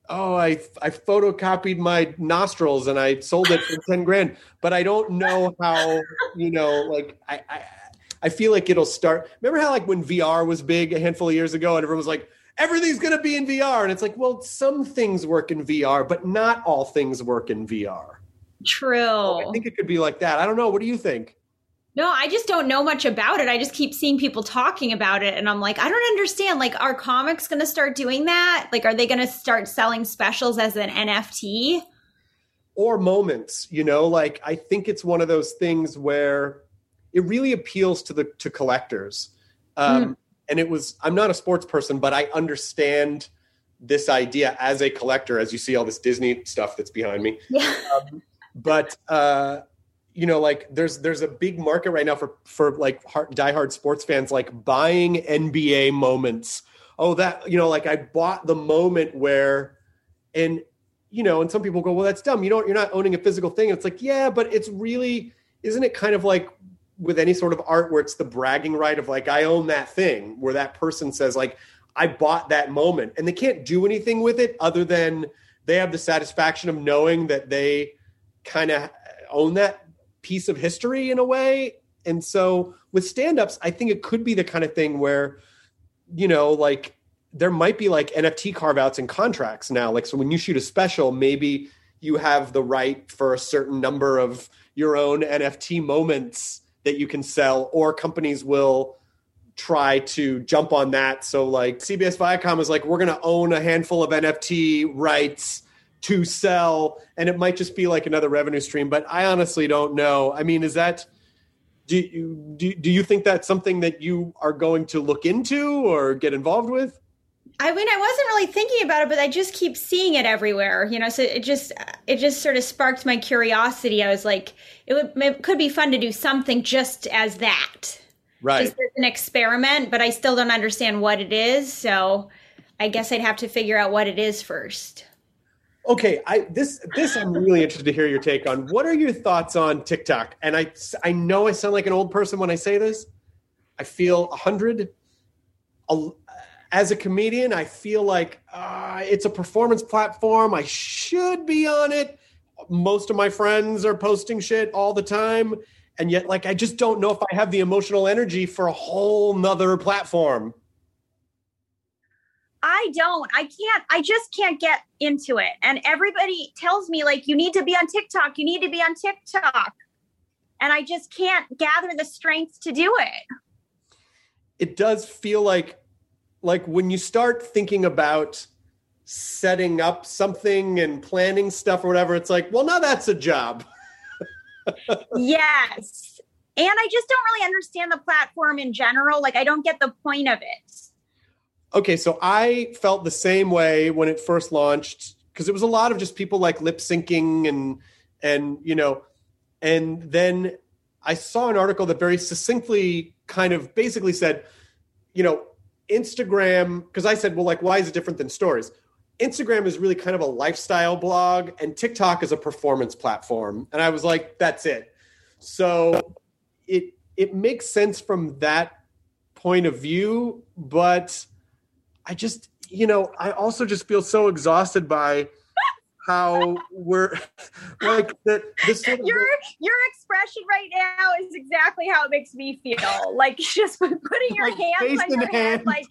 oh, I I photocopied my nostrils and I sold it for ten grand, but I don't know how, you know, like I, I I feel like it'll start. Remember how like when VR was big a handful of years ago, and everyone was like, everything's gonna be in VR, and it's like, well, some things work in VR, but not all things work in VR. True. I think it could be like that. I don't know. What do you think? No, I just don't know much about it. I just keep seeing people talking about it and I'm like, I don't understand. Like, are comics going to start doing that? Like, are they going to start selling specials as an NFT? or moments you know like i think it's one of those things where it really appeals to the to collectors um, and it was i'm not a sports person but i understand this idea as a collector as you see all this disney stuff that's behind me Yeah. but uh you know like there's there's a big market right now for for like hard, diehard sports fans like buying nba moments. Oh that you know like i bought the moment where and you know and some people go well that's dumb. You don't you're not owning a physical thing. It's like yeah but it's really isn't it kind of like with any sort of art where it's the bragging right of like i own that thing where that person says like i bought that moment. And they can't do anything with it other than they have the satisfaction of knowing that they kind of own that piece of history in a way. And so with stand-ups i think it could be the kind of thing where you know like there might be like nft carve-outs and contracts now. Like so when you shoot a special maybe you have the right for a certain number of your own nft moments that you can sell or companies will try to jump on that. So like cbs viacom is like we're going to own a handful of nft rights to sell and it might just be like another revenue stream but i honestly don't know i mean is that do you do, do you think that's something that you are going to look into or get involved with I mean, I wasn't really thinking about it, but I just keep seeing it everywhere, you know. So it just, it just sort of sparked my curiosity. I was like, it would, it could be fun to do something just as that, right just as an experiment. But I still don't understand what it is, so I guess I'd have to figure out what it is first. Okay i this this i'm really interested to hear your take on what are your thoughts on tiktok and i i know i sound like an old person when i say this i feel a hundred as a comedian, I feel like uh, it's a performance platform. I should be on it. Most of my friends are posting shit all the time. And yet, like, I just don't know if I have the emotional energy for a whole nother platform. I don't. I can't. I just can't get into it. And everybody tells me, like, you need to be on TikTok. You need to be on TikTok. And I just can't gather the strength to do it. It does feel like, like when you start thinking about setting up something and planning stuff or whatever, it's like, well, now that's a job. yes. And I just don't really understand the platform in general. Like, I don't get the point of it. Okay, so I felt the same way when it first launched because it was a lot of just people like lip syncing and and you know, and then I saw an article that very succinctly kind of basically said, you know, Instagram because I said, well, like, why is it different than stories? Instagram is really kind of a lifestyle blog, and TikTok is a performance platform. And I was like, that's it. So it it makes sense from that point of view, but I just, you know, I also just feel so exhausted by how we're like that. This sort of your your expression right now is exactly how it makes me feel. Like just putting your like hands on your hand, head, like.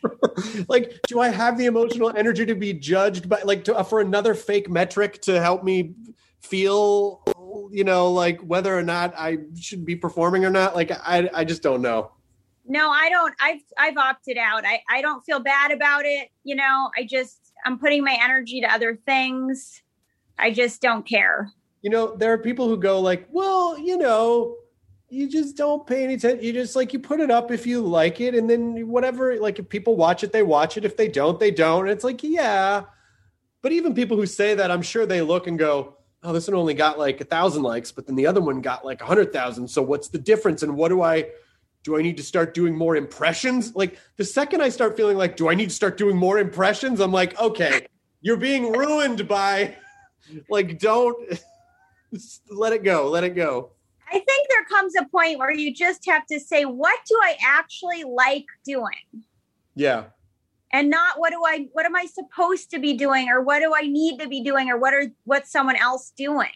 like, do I have the emotional energy to be judged by, like, to, uh, for another fake metric to help me feel, you know, like whether or not I should be performing or not? Like, I, I just don't know no, I don't. I've I've opted out. I I don't feel bad about it. You know, I just I'm putting my energy to other things. I just don't care. You know, there are people who go like, well, you know, you just don't pay any attention. You just like you put it up if you like it, and then whatever. Like if people watch it, they watch it. If they don't, they don't. And it's like, yeah. But even people who say that, I'm sure they look and go, oh, this one only got like a thousand likes, but then the other one got like a hundred thousand. So what's the difference? And what do I? Do I need to start doing more impressions? Like the second I start feeling like, do I need to start doing more impressions? I'm like, okay, you're being ruined by, like, don't let it go, let it go. I think there comes a point where you just have to say, what do I actually like doing? Yeah. And not what do I what am I supposed to be doing or what do I need to be doing or what are what's someone else doing?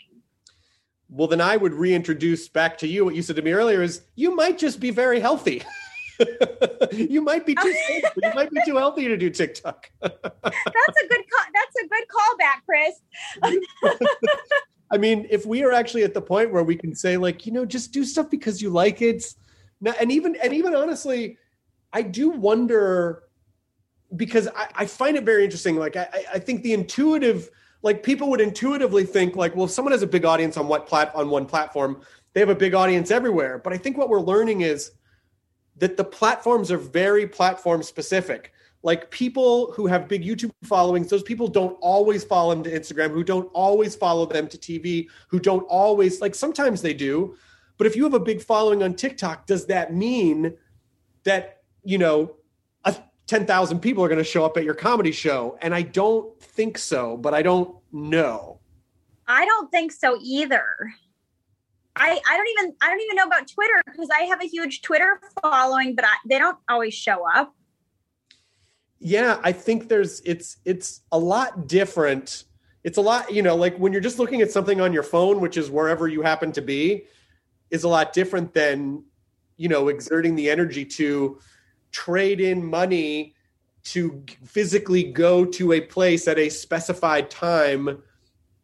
Well then i would reintroduce back to you what you said to me earlier is you might just be very healthy. You might be too safe, you might be too healthy to do tiktok. That's a good call that's a good callback chris. I mean if we are actually at the point where we can say like you know just do stuff because you like it. Now and even and even honestly i do wonder because I, I find it very interesting. Like I, I think the intuitive like people would intuitively think like, well, if someone has a big audience on what plat on one platform, they have a big audience everywhere. But I think what we're learning is that the platforms are very platform specific. Like people who have big YouTube followings, those people don't always follow them to Instagram, who don't always follow them to TV, who don't always like sometimes they do. But if you have a big following on TikTok, does that mean that, you know, 10,000 people are going to show up at your comedy show. And I don't think so, but I don't know. I don't think so either. I, I don't even I don't even know about Twitter because I have a huge Twitter following, but I, they don't always show up. Yeah, I think there's it's it's a lot different. It's a lot, you know, like when you're just looking at something on your phone, which is wherever you happen to be, is a lot different than, you know, exerting the energy to trade in money to physically go to a place at a specified time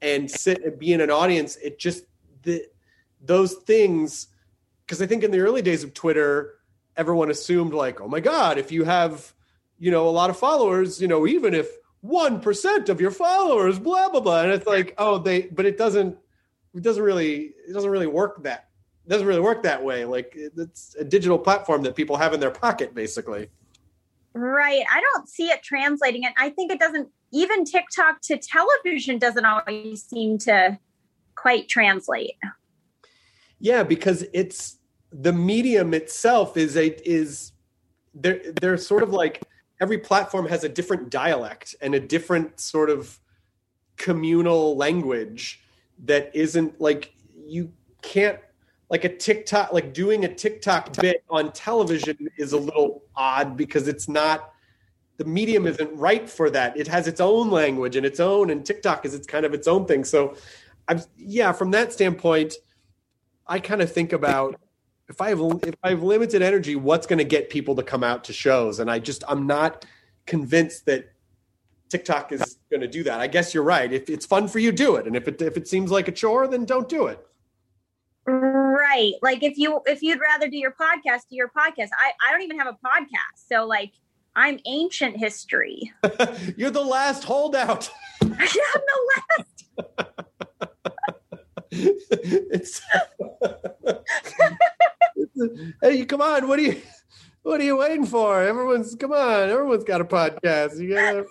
and sit and be in an audience. It just the those things because i think in the early days of twitter everyone assumed like oh my god if you have you know a lot of followers you know even if 1% of your followers blah blah blah. And it's like oh they but it doesn't it doesn't really it doesn't really work that doesn't really work that way. Like it's a digital platform that people have in their pocket, basically. Right. I don't see it translating it. I think it doesn't even TikTok to television doesn't always seem to quite translate. Yeah, because it's the medium itself is a is they're they're sort of like every platform has a different dialect and a different sort of communal language that isn't like you can't like a TikTok, like doing a TikTok bit on television is a little odd because it's not the medium isn't right for that. It has its own language and its own, and TikTok is its kind of its own thing. So, I'm yeah, from that standpoint, I kind of think about if I have if I have limited energy, what's going to get people to come out to shows? And I just I'm not convinced that TikTok is going to do that. I guess you're right. If it's fun for you, do it. And if it if it seems like a chore, then don't do it. Right. Like if you if you'd rather do your podcast, do your podcast. I I don't even have a podcast, so like I'm ancient history. you're the last holdout. I'm the last. it's, it's hey, come on! What are you? What are you waiting for? Everyone's come on! Everyone's got a podcast. You gotta.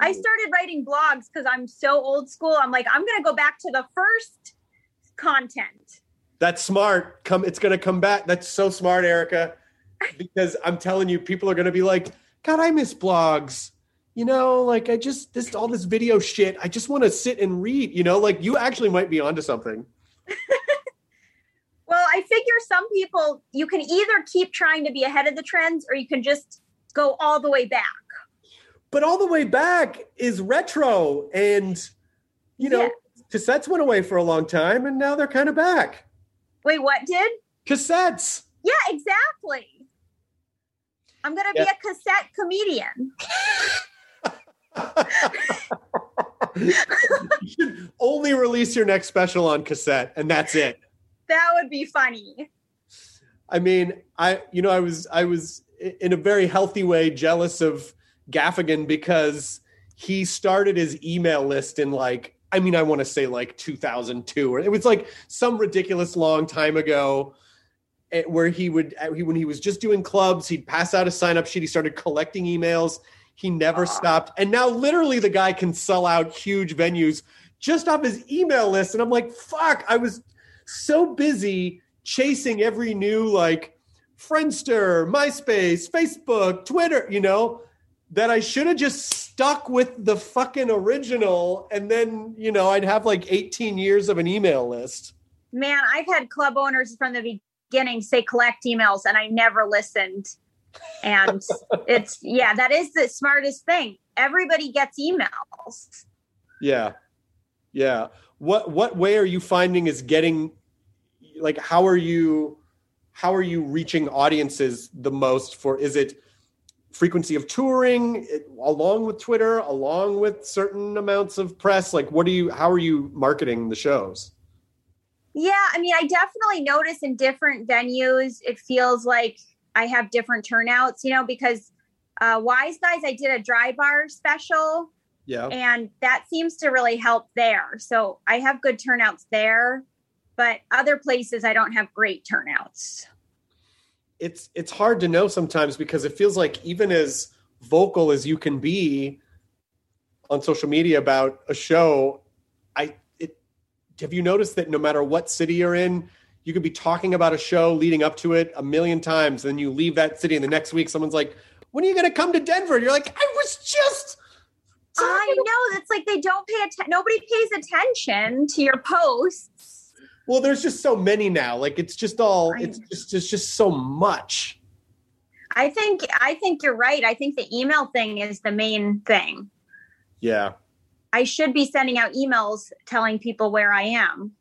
I started writing blogs because I'm so old school. I'm like, I'm gonna go back to the first content. That's smart. Come, it's gonna come back. That's so smart, Erica. Because I'm telling you, people are gonna be like, God, I miss blogs you know, like I just this all this video shit. I just want to sit and read. You know, like you actually might be onto something. well, I figure some people you can either keep trying to be ahead of the trends, or you can just go all the way back. But all the way back is retro, and you know, yeah. Cassettes went away for a long time, and now they're kind of back. Wait, what did? Cassettes. Yeah, exactly. I'm gonna yeah. be a cassette comedian. you should only release your next special on cassette, and that's it. That would be funny. I mean, I you know I was I was in a very healthy way jealous of Gaffigan because he started his email list in like I mean I want to say like 2002 or it was like some ridiculous long time ago eh, where he would eh, when he was just doing clubs he'd pass out a sign up sheet he started collecting emails he never stopped. And now literally the guy can sell out huge venues just off his email list. And I'm like, fuck, I was so busy chasing every new like Friendster, MySpace, Facebook, Twitter, you know, that I should have just stuck with the fucking original and then, you know, I'd have like 18 years of an email list. Man, I've had club owners from the beginning say collect emails and I never listened. And it's yeah that is the smartest thing. Everybody gets emails. Yeah. Yeah. What what way are you finding is getting like how are you how are you reaching audiences the most for is it frequency of touring along with twitter along with certain amounts of press like what are you how are you marketing the shows yeah i mean i definitely notice in different venues it feels like I have different turnouts, you know, because uh, Wise Guys, I did a dry bar special. Yeah. And that seems to really help there. So I have good turnouts there, but other places I don't have great turnouts. It's it's hard to know sometimes because it feels like even as vocal as you can be on social media about a show, I it have you noticed that no matter what city you're in, you could be talking about a show leading up to it a million times. Then you leave that city, and the next week someone's like, "When are you going to come to Denver?" And you're like, "I was just." I know It's like they don't pay attention. Nobody pays attention to your posts. Well, there's just so many now. Like it's just all. It's just it's just so much. I think I think you're right. I think the email thing is the main thing. Yeah. I should be sending out emails telling people where I am.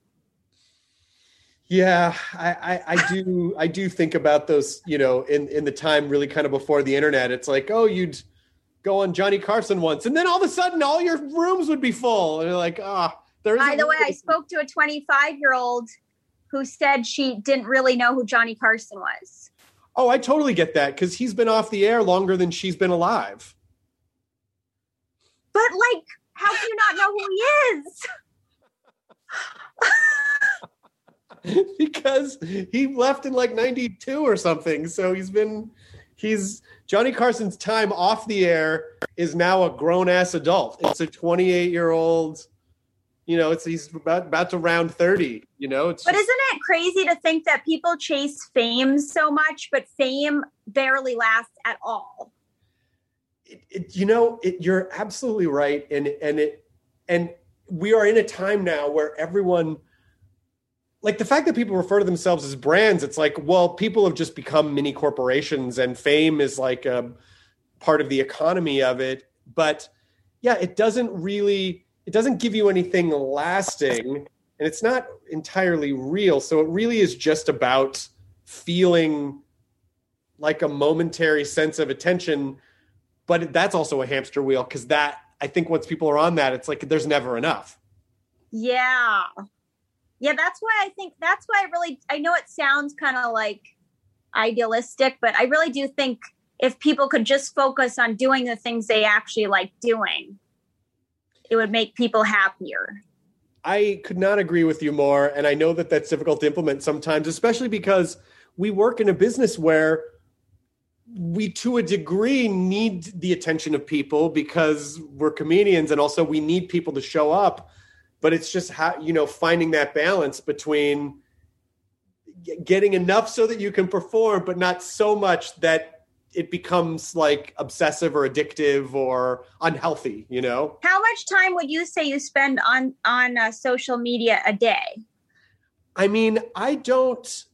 Yeah, I, I, I, do I do think about those, you know, in, in the time really kind of before the internet. It's like, oh, you'd go on Johnny Carson once, and then all of a sudden all your rooms would be full. And you're like, ah, oh, there's By the way, I spoke to a 25 year old who said she didn't really know who Johnny Carson was. Oh, I totally get that because he's been off the air longer than she's been alive. But like, how do you not know who he is? because he left in like 92 or something. So he's been he's Johnny Carson's time off the air is now a grown ass adult. It's a 28 year old, you know, it's he's about about to round 30, you know. It's But just, isn't it crazy to think that people chase fame so much, but fame barely lasts at all? It, it, you know, it, you're absolutely right, and and it and we are in a time now where everyone like the fact that people refer to themselves as brands, it's like, well, people have just become mini corporations, and fame is like a part of the economy of it. But yeah, it doesn't really it doesn't give you anything lasting and it's not entirely real. So it really is just about feeling like a momentary sense of attention. But that's also a hamster wheel because that I think once people are on that, it's like there's never enough. Yeah. Yeah, that's why I think that's why I really I know it sounds kind of like idealistic, but I really do think if people could just focus on doing the things they actually like doing, it would make people happier. I could not agree with you more. And I know that that's difficult to implement sometimes, especially because we work in a business where we, to a degree, need the attention of people because we're comedians and also we need people to show up. But it's just how, you know, finding that balance between getting enough so that you can perform, but not so much that it becomes like obsessive or addictive or unhealthy you know? How much time would you say you spend on on uh, social media a day? I mean i don't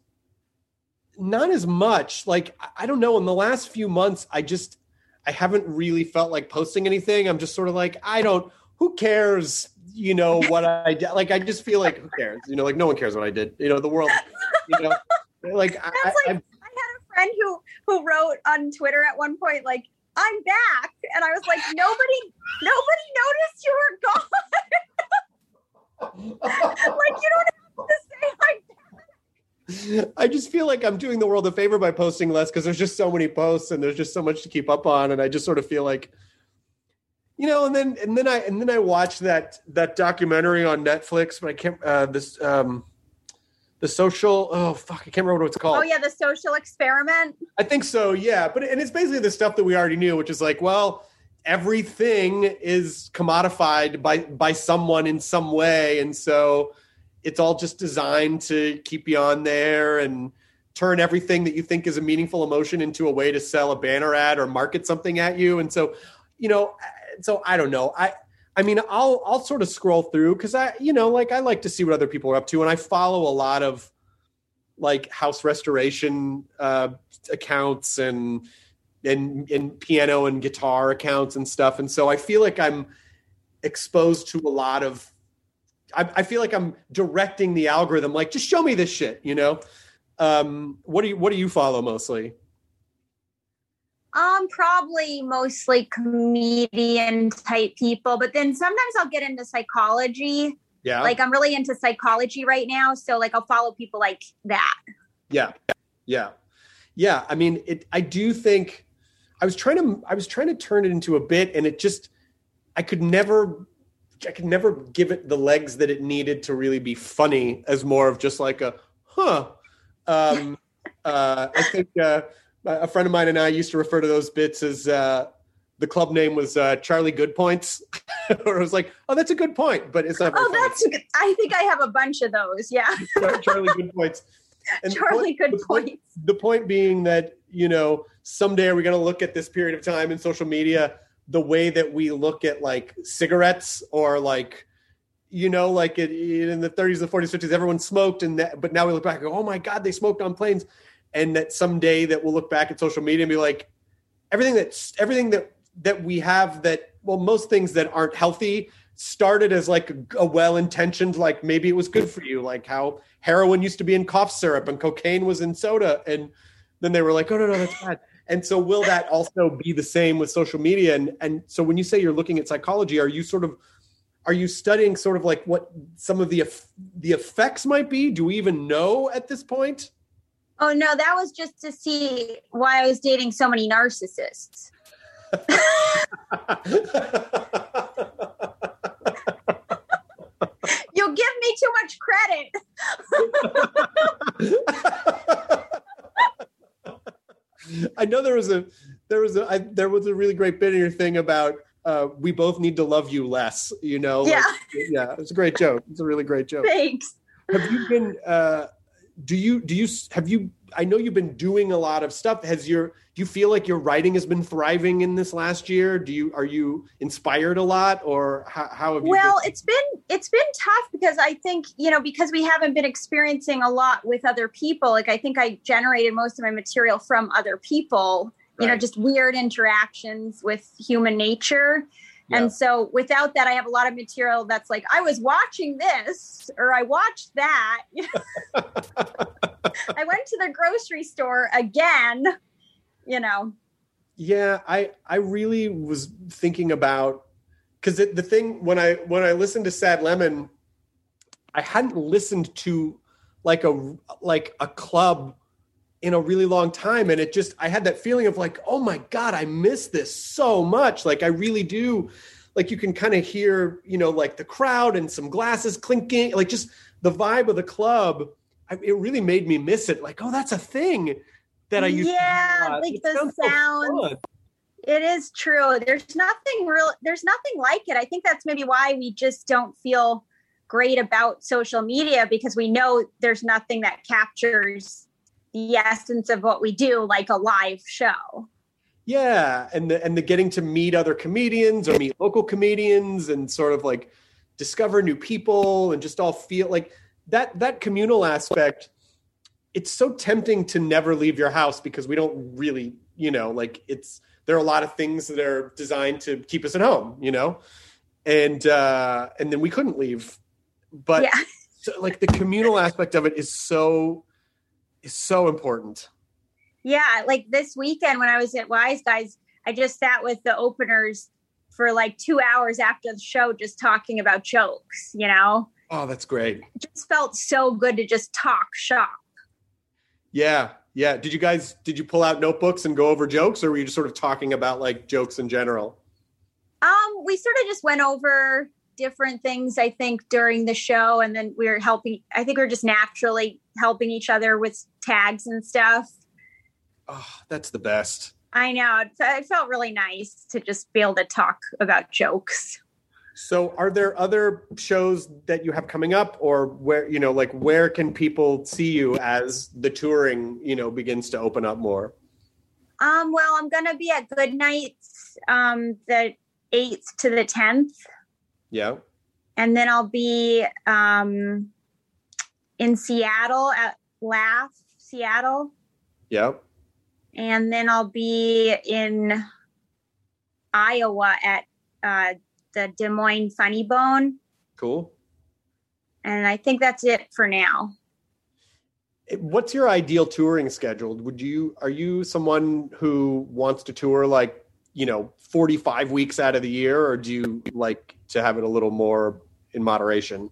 not as much. Like i don't know. In the last few months i just i haven't really felt like posting anything. I'm just sort of like i don't who cares you know what i did like i just feel like who cares? You know like no one cares what i did. You know the world you know? Like, I, like friend who who wrote on Twitter at one point like I'm back, and I was like nobody nobody noticed you were gone. like you don't have to say like I just feel like I'm doing the world a favor by posting less because there's just so many posts and there's just so much to keep up on, and I just sort of feel like, you know, and then and then I and then I watched that that documentary on Netflix, but I can't uh, this um, the social oh fuck i can't remember what it's called. Oh yeah the social experiment? I think so yeah but and it's basically the stuff that we already knew which is like well everything is commodified by by someone in some way and so it's all just designed to keep you on there and turn everything that you think is a meaningful emotion into a way to sell a banner ad or market something at you and so you know so i don't know. I I mean, I'll I'll sort of scroll through because I, you know, like I like to see what other people are up to, and I follow a lot of like house restoration uh, accounts and and and piano and guitar accounts and stuff, and so I feel like I'm exposed to a lot of. I, I feel like I'm directing the algorithm, like just show me this shit, you know. Um, what do you what do you follow mostly? Um, probably mostly comedian type people, but then sometimes I'll get into psychology. Yeah. Like I'm really into psychology right now, so like I'll follow people like that. Yeah. Yeah. Yeah, I mean, it I do think I was trying to I was trying to turn it into a bit and it just I could never I could never give it the legs that it needed to really be funny as more of just like a huh. Um uh I think uh a friend of mine and I used to refer to those bits as uh, the club name was uh, Charlie Good Points, or it was like, oh, that's a good point, but it's not. oh, funny. that's. Good. I think I have a bunch of those. Yeah. Charlie Good Points. And Charlie the point, Good the Points. Point, the point being that you know someday are we going to look at this period of time in social media the way that we look at like cigarettes or like you know, like it, in the 30s, the 40s, 50s, everyone smoked, and that, but now we look back, and go, oh my God, they smoked on planes and that someday that we'll look back at social media and be like everything that's everything that that we have that well most things that aren't healthy started as like a, well-intentioned like maybe it was good for you like how heroin used to be in cough syrup and cocaine was in soda. And then they were like oh no no that's bad. And so will that also be the same with social media? And and so when you say you're looking at psychology are you sort of are you studying sort of like what some of the the effects might be? Do we even know at this point Oh no, that was just to see why I was dating so many narcissists. You'll give me too much credit. I know there was a there was a I, there was a really great bit in your thing about uh, we both need to love you less. You know, yeah, like, yeah. It's a great joke. It's a really great joke. Thanks. Have you been? Uh, do you do you have you i know you've been doing a lot of stuff has your do you feel like your writing has been thriving in this last year do you are you inspired a lot or how, how have you well been? it's been it's been tough because i think you know because we haven't been experiencing a lot with other people like i think i generated most of my material from other people you know, just weird interactions with human nature. Yeah. And so without that, I have a lot of material that's like, I was watching this or I watched that. I went to the grocery store again, you know. Yeah, I I really was thinking about because the thing when I when I listened to Sad Lemon, I hadn't listened to like a like a club in a really long time, and it just I had that feeling of like, oh my god, I miss this so much. Like I really do. Like you can kind of hear, you know, like the crowd and some glasses clinking, like just the vibe of the club. I, it really made me miss it. Like, oh, that's a thing that I used. Yeah, like It the sounds so It is true. There's nothing real there's nothing like it. I think that's maybe why we just don't feel great about social media because we know there's nothing that captures the essence of what we do like a live show. Yeah, and the and the getting to meet other comedians or meet local comedians and sort of like discover new people and just all feel like that that communal aspect. It's so tempting to never leave your house because we don't really, you know, like it's there are a lot of things that are designed to keep us at home, you know, and uh, and then we couldn't leave, but yeah. so, like the communal aspect of it is so is so important. Yeah, like this weekend when I was at Wiseguys, I just sat with the openers for like 2 hours after the show just talking about jokes, you know. Oh, that's great. It just felt so good to just talk shop. Yeah, yeah. Did you guys did you pull out notebooks and go over jokes, or were you just sort of talking about like jokes in general? Um, we sort of just went over different things, I think, during the show, and then we were helping. I think we are just naturally helping each other with tags and stuff. Oh, that's the best. I know it, felt really nice to just be able to talk about jokes. So, are there other shows that you have coming up, or where you know, like where can people see you as the touring, you know, begins to open up more? Um, well, I'm gonna be at Goodnights um, the eighth to the tenth, Yeah. and then I'll be um, in Seattle at Laugh Seattle. Yep. and then I'll be in Iowa at uh, the Des Moines Funny Bone, Cool. and I think that's it for now. What's your ideal touring schedule? Would you are you someone who wants to tour like you know forty five weeks out of the year, or do you like to have it a little more in moderation?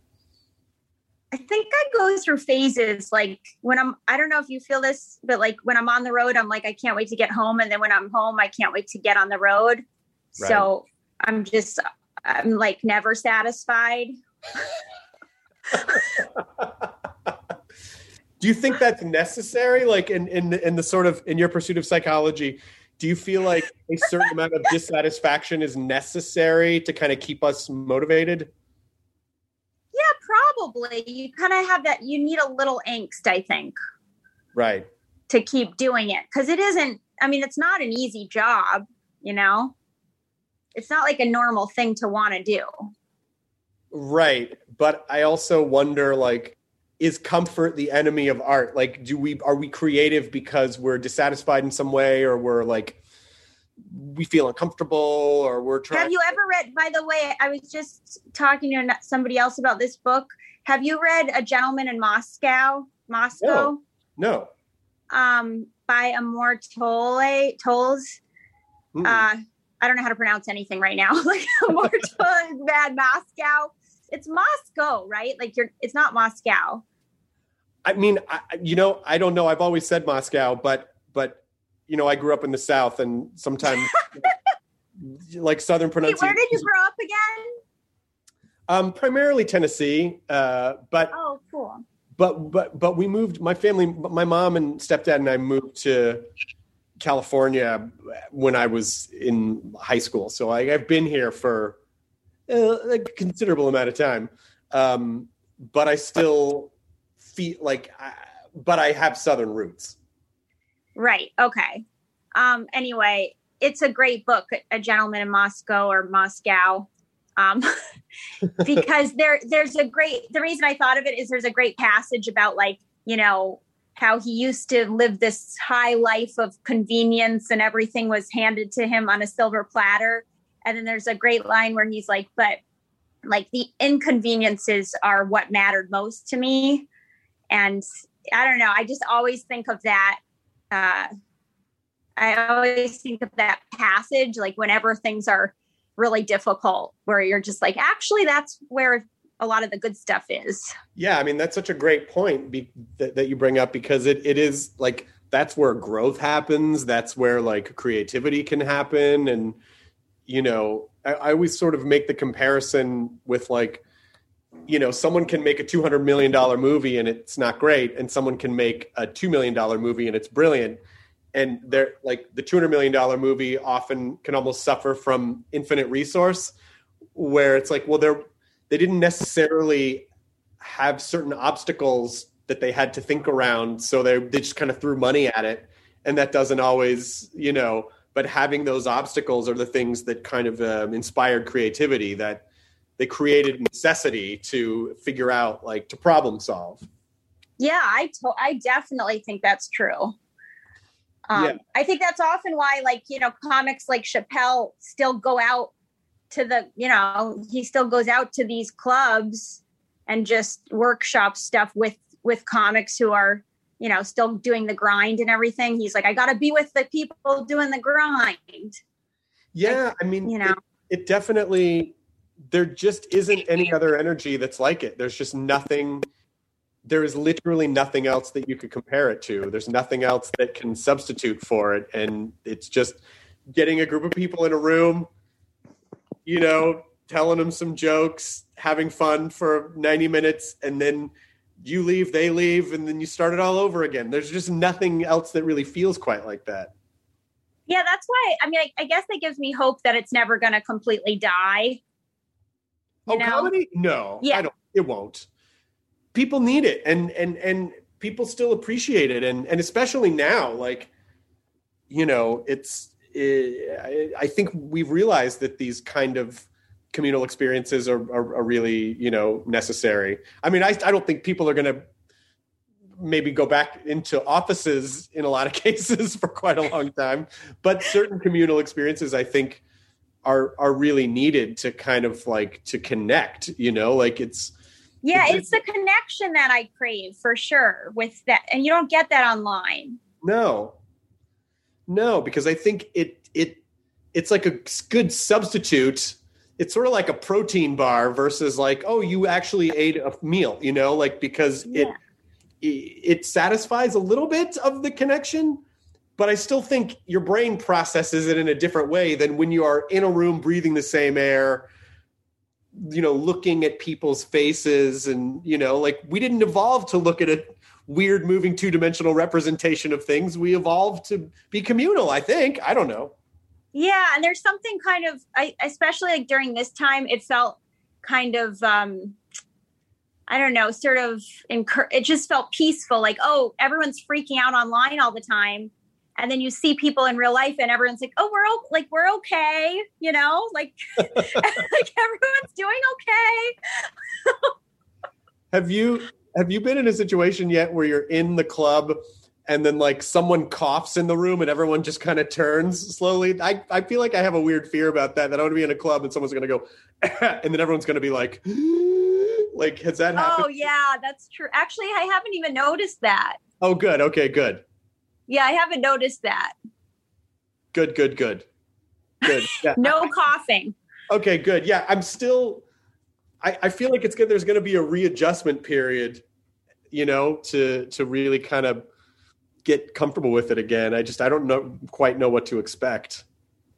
I think I go through phases. Like when I'm, I don't know if you feel this, but like when I'm on the road, I'm like, I can't wait to get home. And then when I'm home, I can't wait to get on the road. So I'm just, I'm like never satisfied. do you think that's necessary? Like in in the- in the sort of in your pursuit of psychology, do you feel like a certain amount of dissatisfaction is necessary to kind of keep us motivated? Yeah, probably. You kind of have that, you need a little angst, I think. Right. to keep doing it because it isn't i mean it's not an easy job you know it's not like a normal thing to want to do Right. But I also wonder like is comfort the enemy of art? Like do we are we creative because we're dissatisfied in some way or we're like we feel uncomfortable or we're trying have you ever read by the way i was just talking to somebody else about this book. Have you read a gentleman in moscow? Moscow? No. um by amor tolle tolles. Mm-mm. uh i don't know how to pronounce anything right now. Like amor tolle bad. Moscow. It's moscow right? Like you're it's not moscow. I mean, I, you know, I don't know. I've always said Moscow, but but you know, I grew up in the South, and sometimes like Southern Wait, pronunciation. where did you grow up again Um, primarily Tennessee, uh, but oh cool but but but we moved. My family, my mom and stepdad and I moved to California when I was in high school. So I, I've been here for a considerable amount of time, um, but I still feel like. I, but I have Southern roots. Right. Okay. Um, anyway, it's a great book, A Gentleman in Moscow or Moscow. Um, because there there's a great the reason I thought of it is there's a great passage about like, you know, how he used to live this high life of convenience and everything was handed to him on a silver platter. And then there's a great line where he's like, but like the inconveniences are what mattered most to me. And I don't know, I just always think of that. Uh, I always think of that passage, like whenever things are really difficult, where you're just like, actually, that's where a lot of the good stuff is. Yeah, I mean that's such a great point be, that, that you bring up because it, it is like that's where growth happens. That's where like creativity can happen, and you know, I, I always sort of make the comparison with like, you know, someone can make a two hundred million dollar movie and it's not great, and someone can make a two million dollar movie and it's brilliant. And they're like the two hundred million dollar movie often can almost suffer from infinite resource, where it's like, well, they're they didn't necessarily have certain obstacles that they had to think around so they, they just kind of threw money at it and that doesn't always you know but having those obstacles are the things that kind of um, inspired creativity that they created necessity to figure out like to problem solve. Yeah i to- i definitely think that's true. Um, yeah. i think that's often why like you know comics like chappelle still go out to the you know he still goes out to these clubs and just workshop stuff with with comics who are you know still doing the grind and everything. He's like i gotta be with the people doing the grind. Yeah like, i mean you know. it, it definitely there just isn't any other energy that's like it there's just nothing there is literally nothing else that you could compare it to there's nothing else that can substitute for it and it's just getting a group of people in a room you know, telling them some jokes, having fun for 90 minutes, and then you leave, they leave, and then you start it all over again. There's just nothing else that really feels quite like that. Yeah, that's why. I mean, I, I guess that gives me hope that it's never going to completely die. Oh, know? comedy? No, yeah, I don't. It won't. People need it, and and and people still appreciate it, and and especially now, like, you know, it's eh, I think we've realized that these kind of communal experiences are, are, are really, you know, necessary. I mean, I, I don't think people are going to maybe go back into offices in a lot of cases for quite a long time, but certain communal experiences, I think, are are really needed to kind of like to connect. You know, like it's yeah, it's, it's the connection that I crave for sure with that, and you don't get that online. No, no, because I think it it it's like a good substitute. It's sort of like a protein bar versus like, oh, you actually ate a meal, you know, like because yeah. it it satisfies a little bit of the connection, but I still think your brain processes it in a different way than when you are in a room breathing the same air, you know, looking at people's faces and, you know, like we didn't evolve to look at a weird moving two-dimensional representation of things. We evolved to be communal i think. I don't know. Yeah and there's something kind of I, especially like during this time it felt kind of um i don't know sort of incur- it just felt peaceful like oh everyone's freaking out online all the time and then you see people in real life and everyone's like oh we're o- like we're okay you know like like everyone's doing okay have you have you been in a situation yet where you're in the club and then like someone coughs in the room and everyone just kind of turns slowly? I, I feel like I have a weird fear about that. That I want to be in a club and someone's going to go, and then everyone's going to be like, like, has that oh, happened? Oh, yeah, that's true. Actually, I haven't even noticed that. Oh, good. Okay, good. Yeah, I haven't noticed that. Good, good, good. Good. Yeah. no coughing. Okay, good. Yeah, I'm still I, I feel like it's good. There's going to be a readjustment period, you know, to to really kind of get comfortable with it again. I just I don't know quite know what to expect.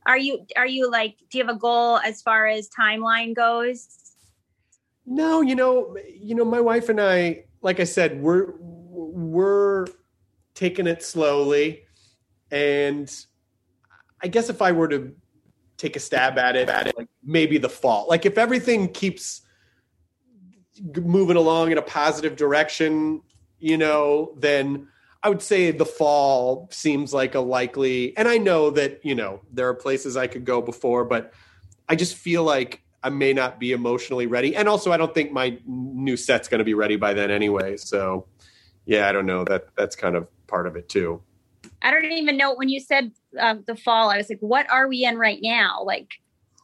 Are you are you like do you have a goal as far as timeline goes? No, you know, you know, my wife and I, like I said, we're we're taking it slowly, and I guess if I were to take a stab at it, at it, like maybe the fall. Like if everything keeps moving along in a positive direction, you know, then I would say the fall seems like a likely. And I know that, you know, there are places I could go before, but I just feel like I may not be emotionally ready. And also, I don't think my new set's going to be ready by then anyway. So, yeah, I don't know. That that's kind of part of it too. I don't even know when you said uh, the fall. I was like, what are we in right now? Like,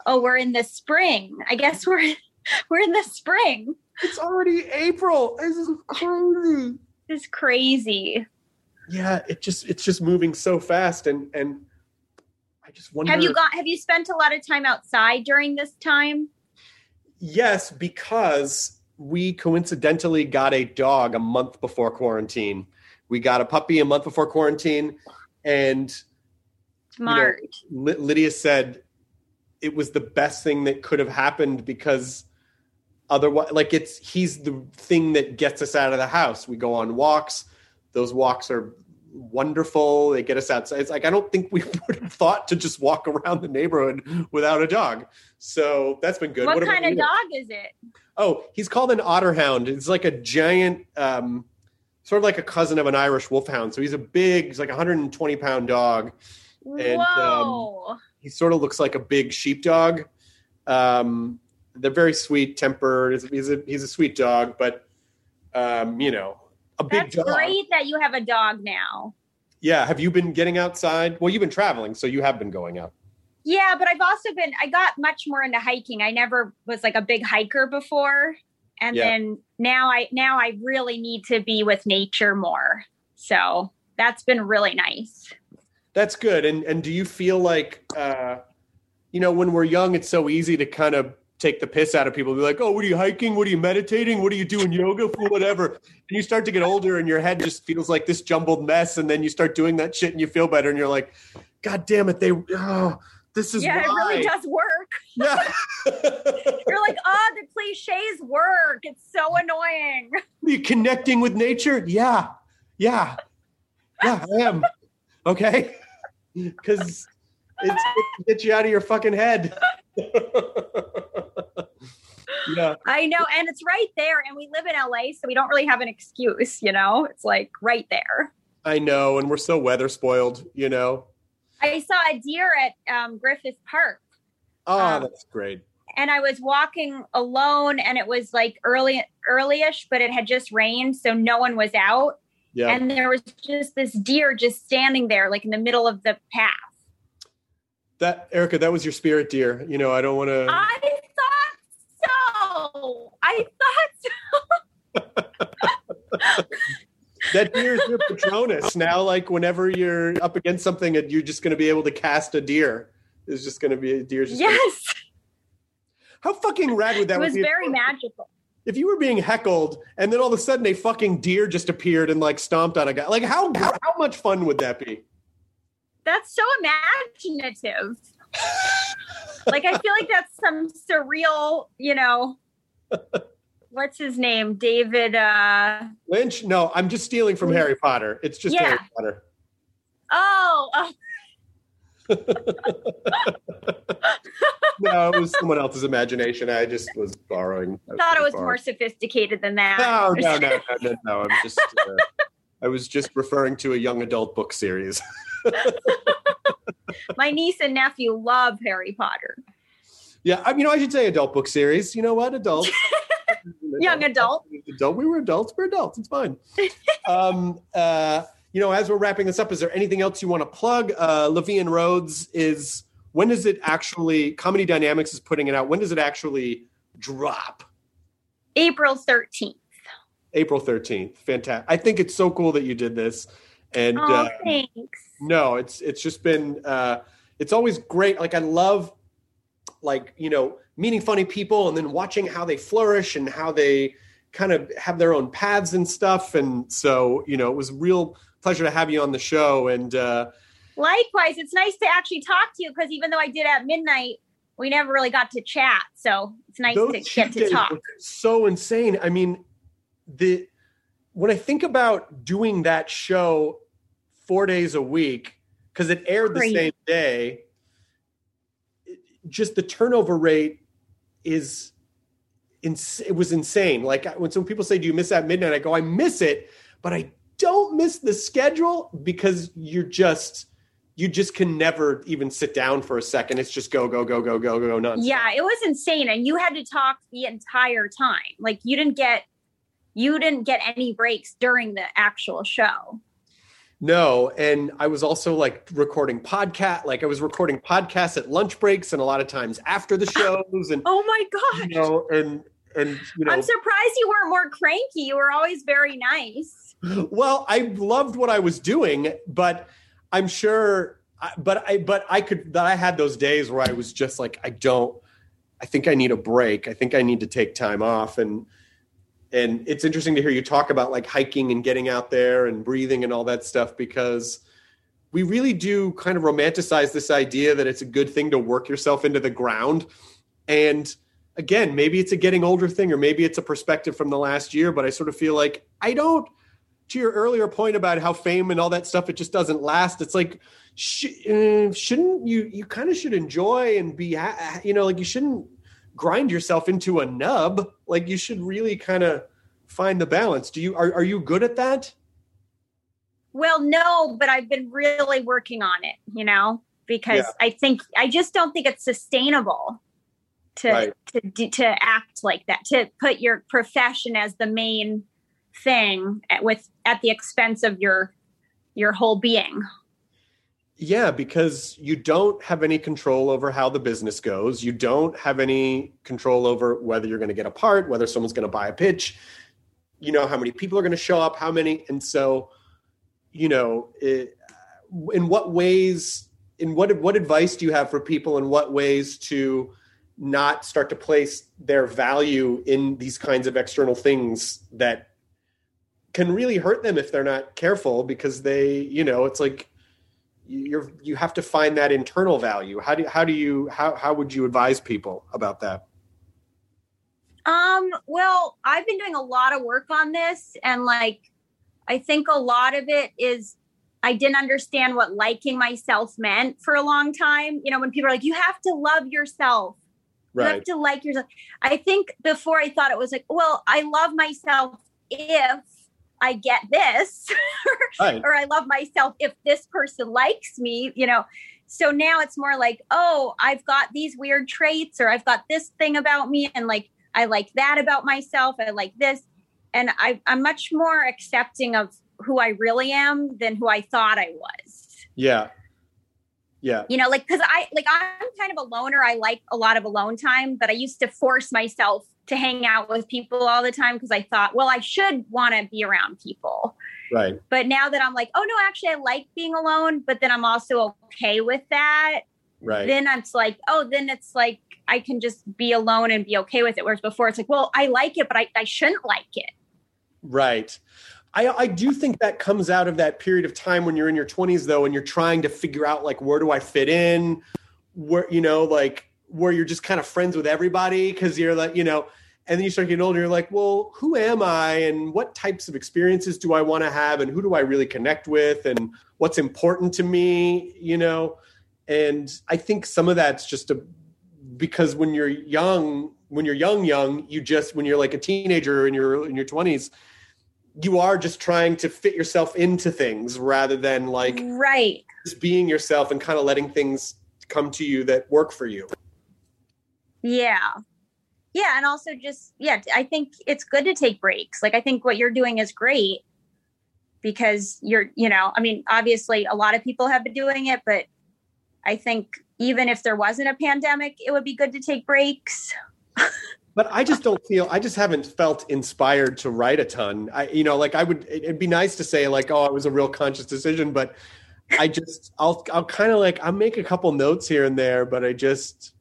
oh, we're in the spring. I guess we're we're in the spring. It's already April. This is crazy. This is crazy. Yeah, it just it's just moving so fast, and and I just wonder. Have you got? Have you spent a lot of time outside during this time? Yes, because we coincidentally got a dog a month before quarantine. We got a puppy a month before quarantine, and Smart. You know, Lydia said it was the best thing that could have happened because otherwise, like it's he's the thing that gets us out of the house. We go on walks; those walks are wonderful. They get us outside. It's like I don't think we would have thought to just walk around the neighborhood without a dog. So that's been good. What, about kind of you? dog is it? Oh, he's called an otterhound. It's like a giant, um, sort of like a cousin of an Irish wolfhound. So he's a big, he's like a 120 pound dog. And um, he sort of looks like a big sheepdog. Um, they're very sweet tempered. He's, he's a he's a sweet dog, but um, you know, a big That's dog. great that you have a dog now. Yeah. Have you been getting outside? Well, you've been traveling, so you have been going out. Yeah, but I've also been I got much more into hiking. I never was like a big hiker before. And Yeah. then now I now I really need to be with nature more. So that's been really nice. That's good. And and do you feel like uh you know, when we're young, it's so easy to kind of take the piss out of people. Be like, oh, what are you hiking? What are you meditating? What are you doing yoga for? Whatever. And you start to get older and your head just feels like this jumbled mess. And then you start doing that shit and you feel better and you're like, God damn it, they oh, this is yeah, it really does work. Yeah. You're like, oh, the cliches work. It's so annoying. Are you connecting with nature? Yeah. Yeah. Yeah, I am. Okay. Because it's it gets you out of your fucking head. yeah. I know, and it's right there. And we live in LA, so we don't really have an excuse, you know? It's like right there. I know, and we're so weather spoiled, you know. I saw a deer at um, Griffith Park. Oh, Um, that's great. and I was walking alone and it was like early earlyish, but it had just rained, so no one was out. Yeah. And there was just this deer just standing there, like in the middle of the path. That Erica, that was your spirit deer. You know, I don't want to. I thought so. I thought so. That deer is your Patronus. Now, like whenever you're up against something, and you're just going to be able to cast a deer. It's just going to be a deer. Just gonna- Yes, How fucking rad would that be? it was be? very magical. if you were being heckled and then all of a sudden a fucking deer just appeared and like stomped on a guy like how how, how much fun would that be That's so imaginative. like I feel like that's some surreal, you know. What's his name? David uh lynch no i'm just stealing from harry potter it's just Yeah. harry potter oh, oh no it was someone else's imagination i just was borrowing I thought it was borrowing. more sophisticated than that. no no no no no, no i'm just uh, i was just referring to a young adult book series My niece and nephew love Harry Potter. yeah I, you know i should say adult book series you know what adult Young adult. adult. We were adults. We're adults. It's fine. um, uh, you know, as we're wrapping this up, is there anything else you want to plug? Uh, La Vie en Rhodes is. When does it actually? Comedy Dynamics is putting it out. When does it actually drop? April 13th. April thirteenth. Fantastic. I think it's so cool that you did this. And Oh, uh, thanks. No, it's it's just been. Uh, it's always great. Like I love, like you know, meeting funny people and then watching how they flourish and how they kind of have their own paths and stuff. And so, you know, it was a real pleasure to have you on the show. And uh, Likewise, it's nice to actually talk to you because even though I did at midnight, we never really got to chat. So it's nice those to get to talk. so insane. I mean, the when I think about doing that show four days a week because it aired the same day, just the turnover rate is ins- it was insane. Like when some people say, "Do you miss that midnight?" I go, "I miss it, but I don't miss the schedule because you're just." You just can never even sit down for a second. It's just go, go, go, go, go, go, nonstop. Yeah, it was insane. And you had to talk the entire time. Like you didn't get you didn't get any breaks during the actual show. No, and I was also like recording podcast, like I was recording podcasts at lunch breaks and a lot of times after the shows, and oh my god, you know, and and you know, I'm surprised you weren't more cranky. You were always very nice. Well, I loved what I was doing, but I'm sure, but I but I could that I had those days where I was just like, I don't, I think I need a break. I think I need to take time off and and it's interesting to hear you talk about like hiking and getting out there and breathing and all that stuff because we really do kind of romanticize this idea that it's a good thing to work yourself into the ground and again maybe it's a getting older thing or maybe it's a perspective from the last year but i sort of feel like i don't to your earlier point about how fame and all that stuff it just doesn't last it's like sh- uh, shouldn't you you kind of should enjoy and be you know like you shouldn't grind yourself into a nub. Like you should really kind of find the balance. Do you are are you good at that? Well, no, but I've been really working on it, you know, because yeah. I think I just don't think it's sustainable to right. to to act like that, to put your profession as the main thing at, with at the expense of your your whole being. Yeah, because you don't have any control over how the business goes. You don't have any control over whether you're going to get a part, whether someone's going to buy a pitch. You know how many people are going to show up, how many, and so, you know, it, in what ways, in what what advice do you have for people? In what ways to not start to place their value in these kinds of external things that can really hurt them if they're not careful? Because they, you know, it's like you're you have to find that internal value. How do how do you how how would you advise people about that? Um well i've been doing a lot of work on this and like i think a lot of it is i didn't understand what liking myself meant for a long time. You know when people are like you have to love yourself. You have to like yourself. I think before i thought it was like well i love myself if I get this, right. or I love myself if this person likes me, you know. So now it's more like, oh, I've got these weird traits, or I've got this thing about me, and like I like that about myself. I like this. And I, I'm much more accepting of who I really am than who I thought I was. Yeah. Yeah. You know, like, cause I, like, I'm kind of a loner. I like a lot of alone time, but I used to force myself to hang out with people all the time because I thought, well, I should want to be around people. Right. But now that I'm like, oh no, actually I like being alone, but then I'm also okay with that. Right. Then it's like, oh, then it's like I can just be alone and be okay with it. Whereas before it's like, well, I like it, but I, I shouldn't like it. Right. I, I do think that comes out of that period of time when you're in your 20s though and you're trying to figure out like where do I fit in where you know like where you're just kind of friends with everybody because you're like, you know, and then you start getting older, you're like, well, who am I and what types of experiences do I want to have and who do I really connect with and what's important to me, you know? And I think some of that's just a because when you're young, when you're young, young, you just when you're like a teenager in your in your 20s, you are just trying to fit yourself into things rather than like right just being yourself and kind of letting things come to you that work for you. Yeah. Yeah. And also just, yeah, I think it's good to take breaks. Like, I think what you're doing is great because you're, you know, I mean, obviously a lot of people have been doing it, but I think even if there wasn't a pandemic, it would be good to take breaks. but I just don't feel I just haven't felt inspired to write a ton. I you know like I would it'd be nice to say like oh it was a real conscious decision but I just I'll I'll kind of like I'll make a couple notes here and there but I just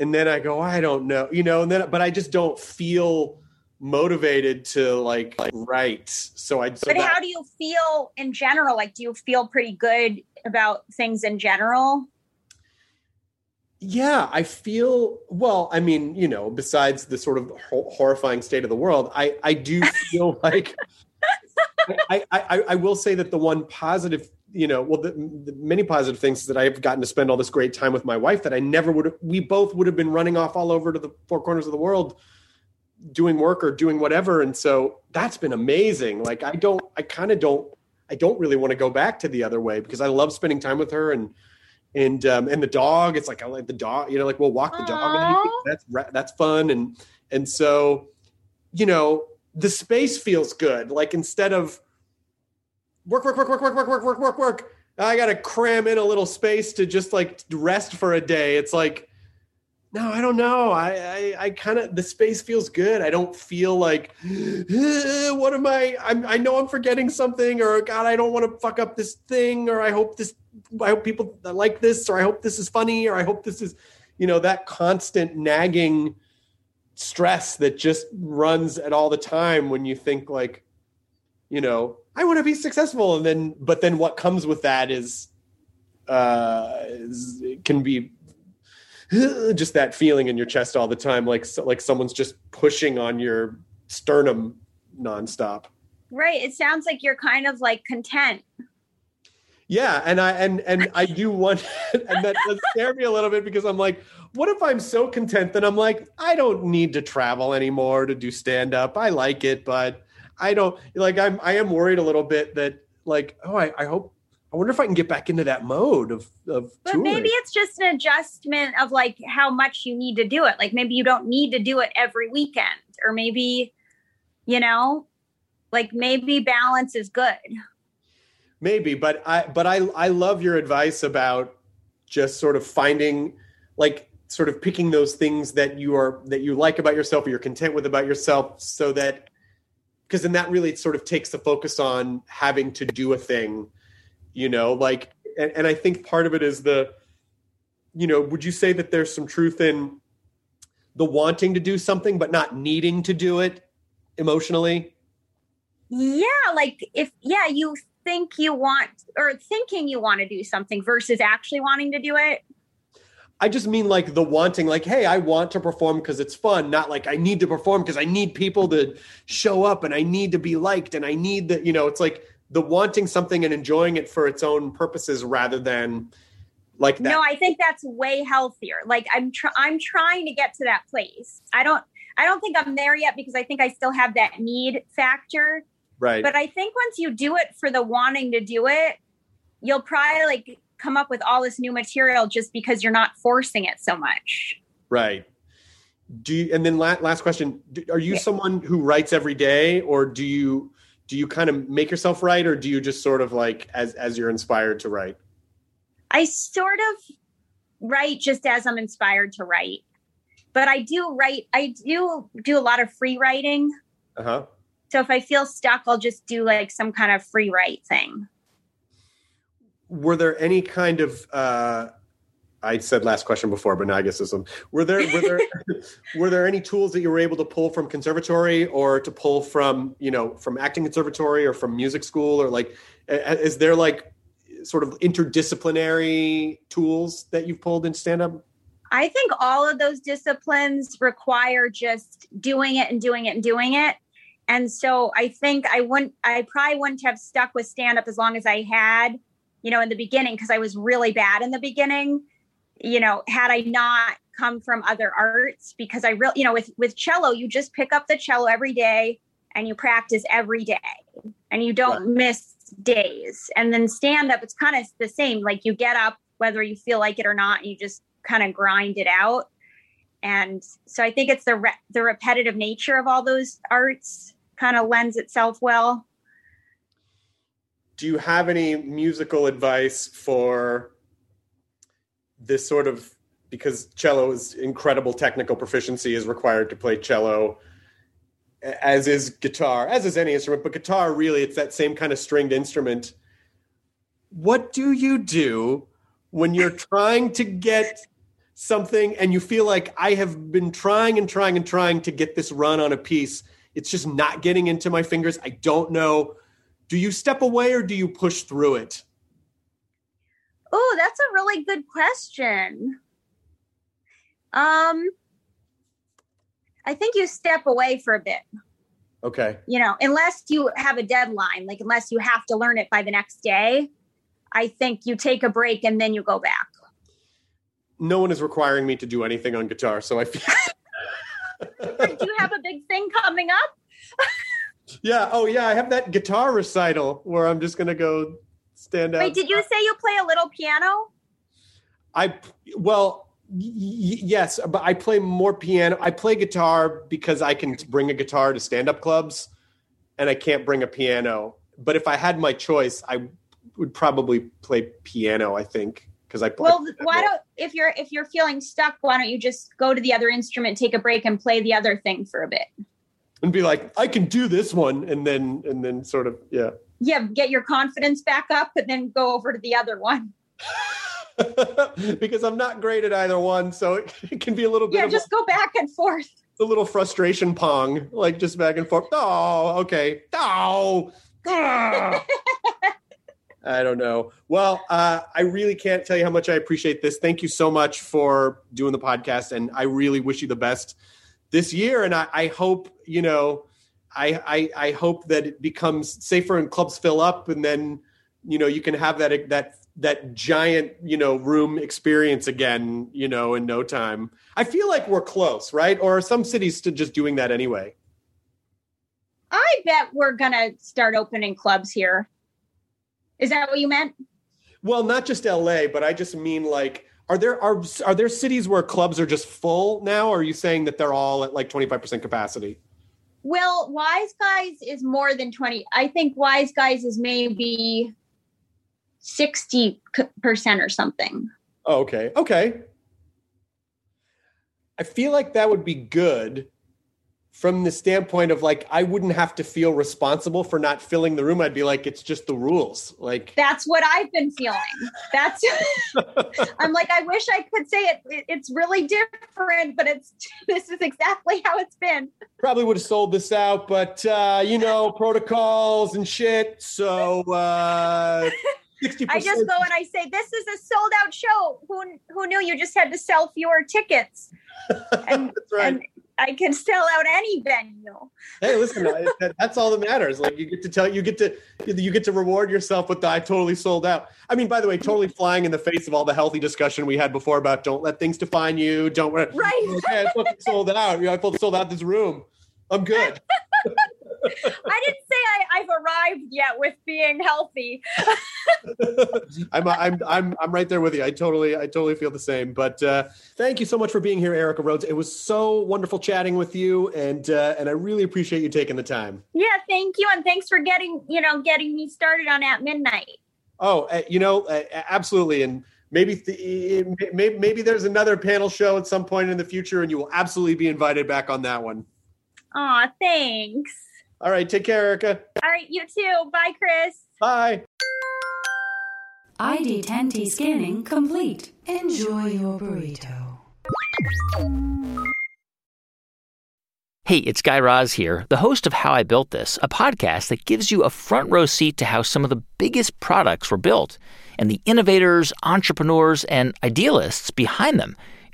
and then I go, I don't know, you know, and then but I just don't feel motivated to like, like write. So I. So but that, how do you feel in general? Like, do you feel pretty good about things in general? Yeah, I feel well. I mean, you know, besides the sort of horrifying state of the world, I I do feel like I, I I will say that the one positive you know, well, the, the, many positive things is that I've gotten to spend all this great time with my wife that I never would we both would have been running off all over to the four corners of the world doing work or doing whatever. And so that's been amazing. Like, I don't, I kind of don't, I don't really want to go back to the other way because I love spending time with her and, and, um, and the dog, it's like, I like the dog, you know, like we'll walk the Aww. dog. That's, that's fun. And, and so, you know, the space feels good. Like instead of work, work, work, work, work, work, work, work, work, work. I got to cram in a little space to just like rest for a day. It's like, no, I don't know. I, I, I kind of the space feels good. I don't feel like, "Eh, what am I? I'm, I know I'm forgetting something, or God, I don't want to fuck up this thing, or I hope this, I hope people like this, or I hope this is funny, or I hope this is, you know, that constant nagging stress that just runs at all the time when you think like, you know, I want to be successful, and then, but then what comes with that is, uh, is, can be just that feeling in your chest all the time, like like someone's just pushing on your sternum nonstop. Right. It sounds like you're kind of like content. Yeah, and I and and I do want, and that does scare me a little bit because I'm like, what if I'm so content that I'm like, I don't need to travel anymore to do stand up. I like it, but I don't like. I'm I am worried a little bit that like, oh, I, I hope. I wonder if I can get back into that mode of of But touring. maybe it's just an adjustment of like how much you need to do it. Like maybe you don't need to do it every weekend, or maybe, you know, like maybe balance is good. maybe but i but i i love your advice about just sort of finding like sort of picking those things that you are that you like about yourself or you're content with about yourself so that because then that really sort of takes the focus on having to do a thing you know like and, and i think part of it is the you know would you say that there's some truth in the wanting to do something but not needing to do it emotionally Yeah, like if yeah, you think you want or thinking you want to do something versus actually wanting to do it. I just mean like the wanting, like, hey, I want to perform because it's fun, not like I need to perform because I need people to show up and I need to be liked and I need that, you know, it's like the wanting something and enjoying it for its own purposes rather than like that. No, I think that's way healthier. Like I'm tr- I'm trying to get to that place. I don't I don't think I'm there yet because I think I still have that need factor. right. But I think once you do it for the wanting to do it, you'll probably like come up with all this new material just because you're not forcing it so much. right. Do you, and then last, last question, do, are you someone who writes every day or do you, do you kind of make yourself write or do you just sort of like as, as you're inspired to write? I sort of write just as I'm inspired to write. But I do write I do do a lot of free writing. Uh huh. So if I feel stuck, I'll just do like some kind of free write thing. Were there any kind of uh I said last question before, but now I guess this one. Were there were there were there any tools that you were able to pull from conservatory or to pull from you know from acting conservatory or from music school or like is there like sort of interdisciplinary tools that you've pulled in stand up? I think all of those disciplines require just doing it and doing it and doing it. And so I think I wouldn't, I probably wouldn't have stuck with stand up as long as I had, you know, in the beginning, because I was really bad in the beginning. You know, had I not come from other arts, because I really, you know, with, with cello, you just pick up the cello every day and you practice every day and you don't Right. miss days. And then stand up, it's kind of the same. Like you get up, whether you feel like it or not, and you just kind of grind it out. And so I think it's the re- the repetitive nature of all those arts kind of lends itself well. Do you have any musical advice for this sort of because cello is incredible technical proficiency is required to play cello as is guitar as is any instrument but guitar really it's that same kind of stringed instrument. What do you do when you're trying to get something and you feel like i have been trying and trying and trying to get this run on a piece. It's just not getting into my fingers. I don't know do you step away or do you push through it Oh, that's a really good question. Um I think you step away for a bit. okay You know, unless you have a deadline, like unless you have to learn it by the next day, I think you take a break and then you go back. no one is requiring me to do anything on guitar so i feel Do you have a big thing coming up? yeah oh yeah i have that guitar recital where i'm just gonna go stand up Wait, did you say you play a little piano? i well Y- yes, but I play more piano. I play guitar because I can bring a guitar to stand up clubs and I can't bring a piano. But if I had my choice, I would probably play piano, I think, because I play. Well, why don't if you're if you're feeling stuck, why don't you just go to the other instrument, take a break, and play the other thing for a bit? And be like, I can do this one, and then and then sort of yeah. Yeah, get your confidence back up, and then go over to the other one. because I'm not great at either one, so it, it can be a little bit Yeah, of just go back and forth. a, a little frustration pong, like just back and forth. Oh, okay. Oh, ah. I don't know. Well, uh, I really can't tell you how much I appreciate this. Thank you so much for doing the podcast, and I really wish you the best this year. And I, I hope you know, I, I I hope that it becomes safer and clubs fill up, and then you know you can have that that that giant you know room experience again. You know, in no time. I feel like we're close, right? Or are some cities still just doing that anyway? I bet we're gonna start opening clubs here. Is that what you meant? Well, not just LA, but I just mean like are there are are there cities where clubs are just full now? Or are you saying that they're all at like 25% capacity? Well, Wiseguys is more than 20. I think Wiseguys is maybe 60% or something. Oh, okay. Okay. I feel like that would be good from the standpoint of like I wouldn't have to feel responsible for not filling the room. I'd be like, it's just the rules. Like That's what I've been feeling. That's I'm like I wish I could say it, it it's really different, but it's this is exactly how it's been. probably would have sold this out, but uh, you know, protocols and shit. So uh 60 I just go and I say this is a sold out show. Who who knew you just had to sell fewer tickets? And That's right. and I can sell out any venue. hey listen that, that's all that matters. Like you get to tell you get to you get to reward yourself with the i totally sold out. I mean by the way totally flying in the face of all the healthy discussion we had before about don't let things define you don't Right. okay i fucking sold out. You know, i fucking sold out this room. I'm good didn't say I, I've arrived yet with being healthy. I'm, I'm i'm i'm right there with you i totally i totally feel the same but uh thank you so much for being here erica rhodes it was so wonderful chatting with you and uh and i really appreciate you taking the time Yeah, thank you, and thanks for getting you know getting me started on at midnight. Oh, uh, you know, uh, absolutely, and maybe th- maybe maybe there's another panel show at some point in the future, and you will absolutely be invited back on that one. Aw, thanks. All right, take care, Erica. All right, you too. Bye, Chris. Bye. ID10T scanning complete. Enjoy your burrito. Hey, it's Guy Raz here, the host of How I Built This, a podcast that gives you a front row seat to how some of the biggest products were built and the innovators, entrepreneurs, and idealists behind them.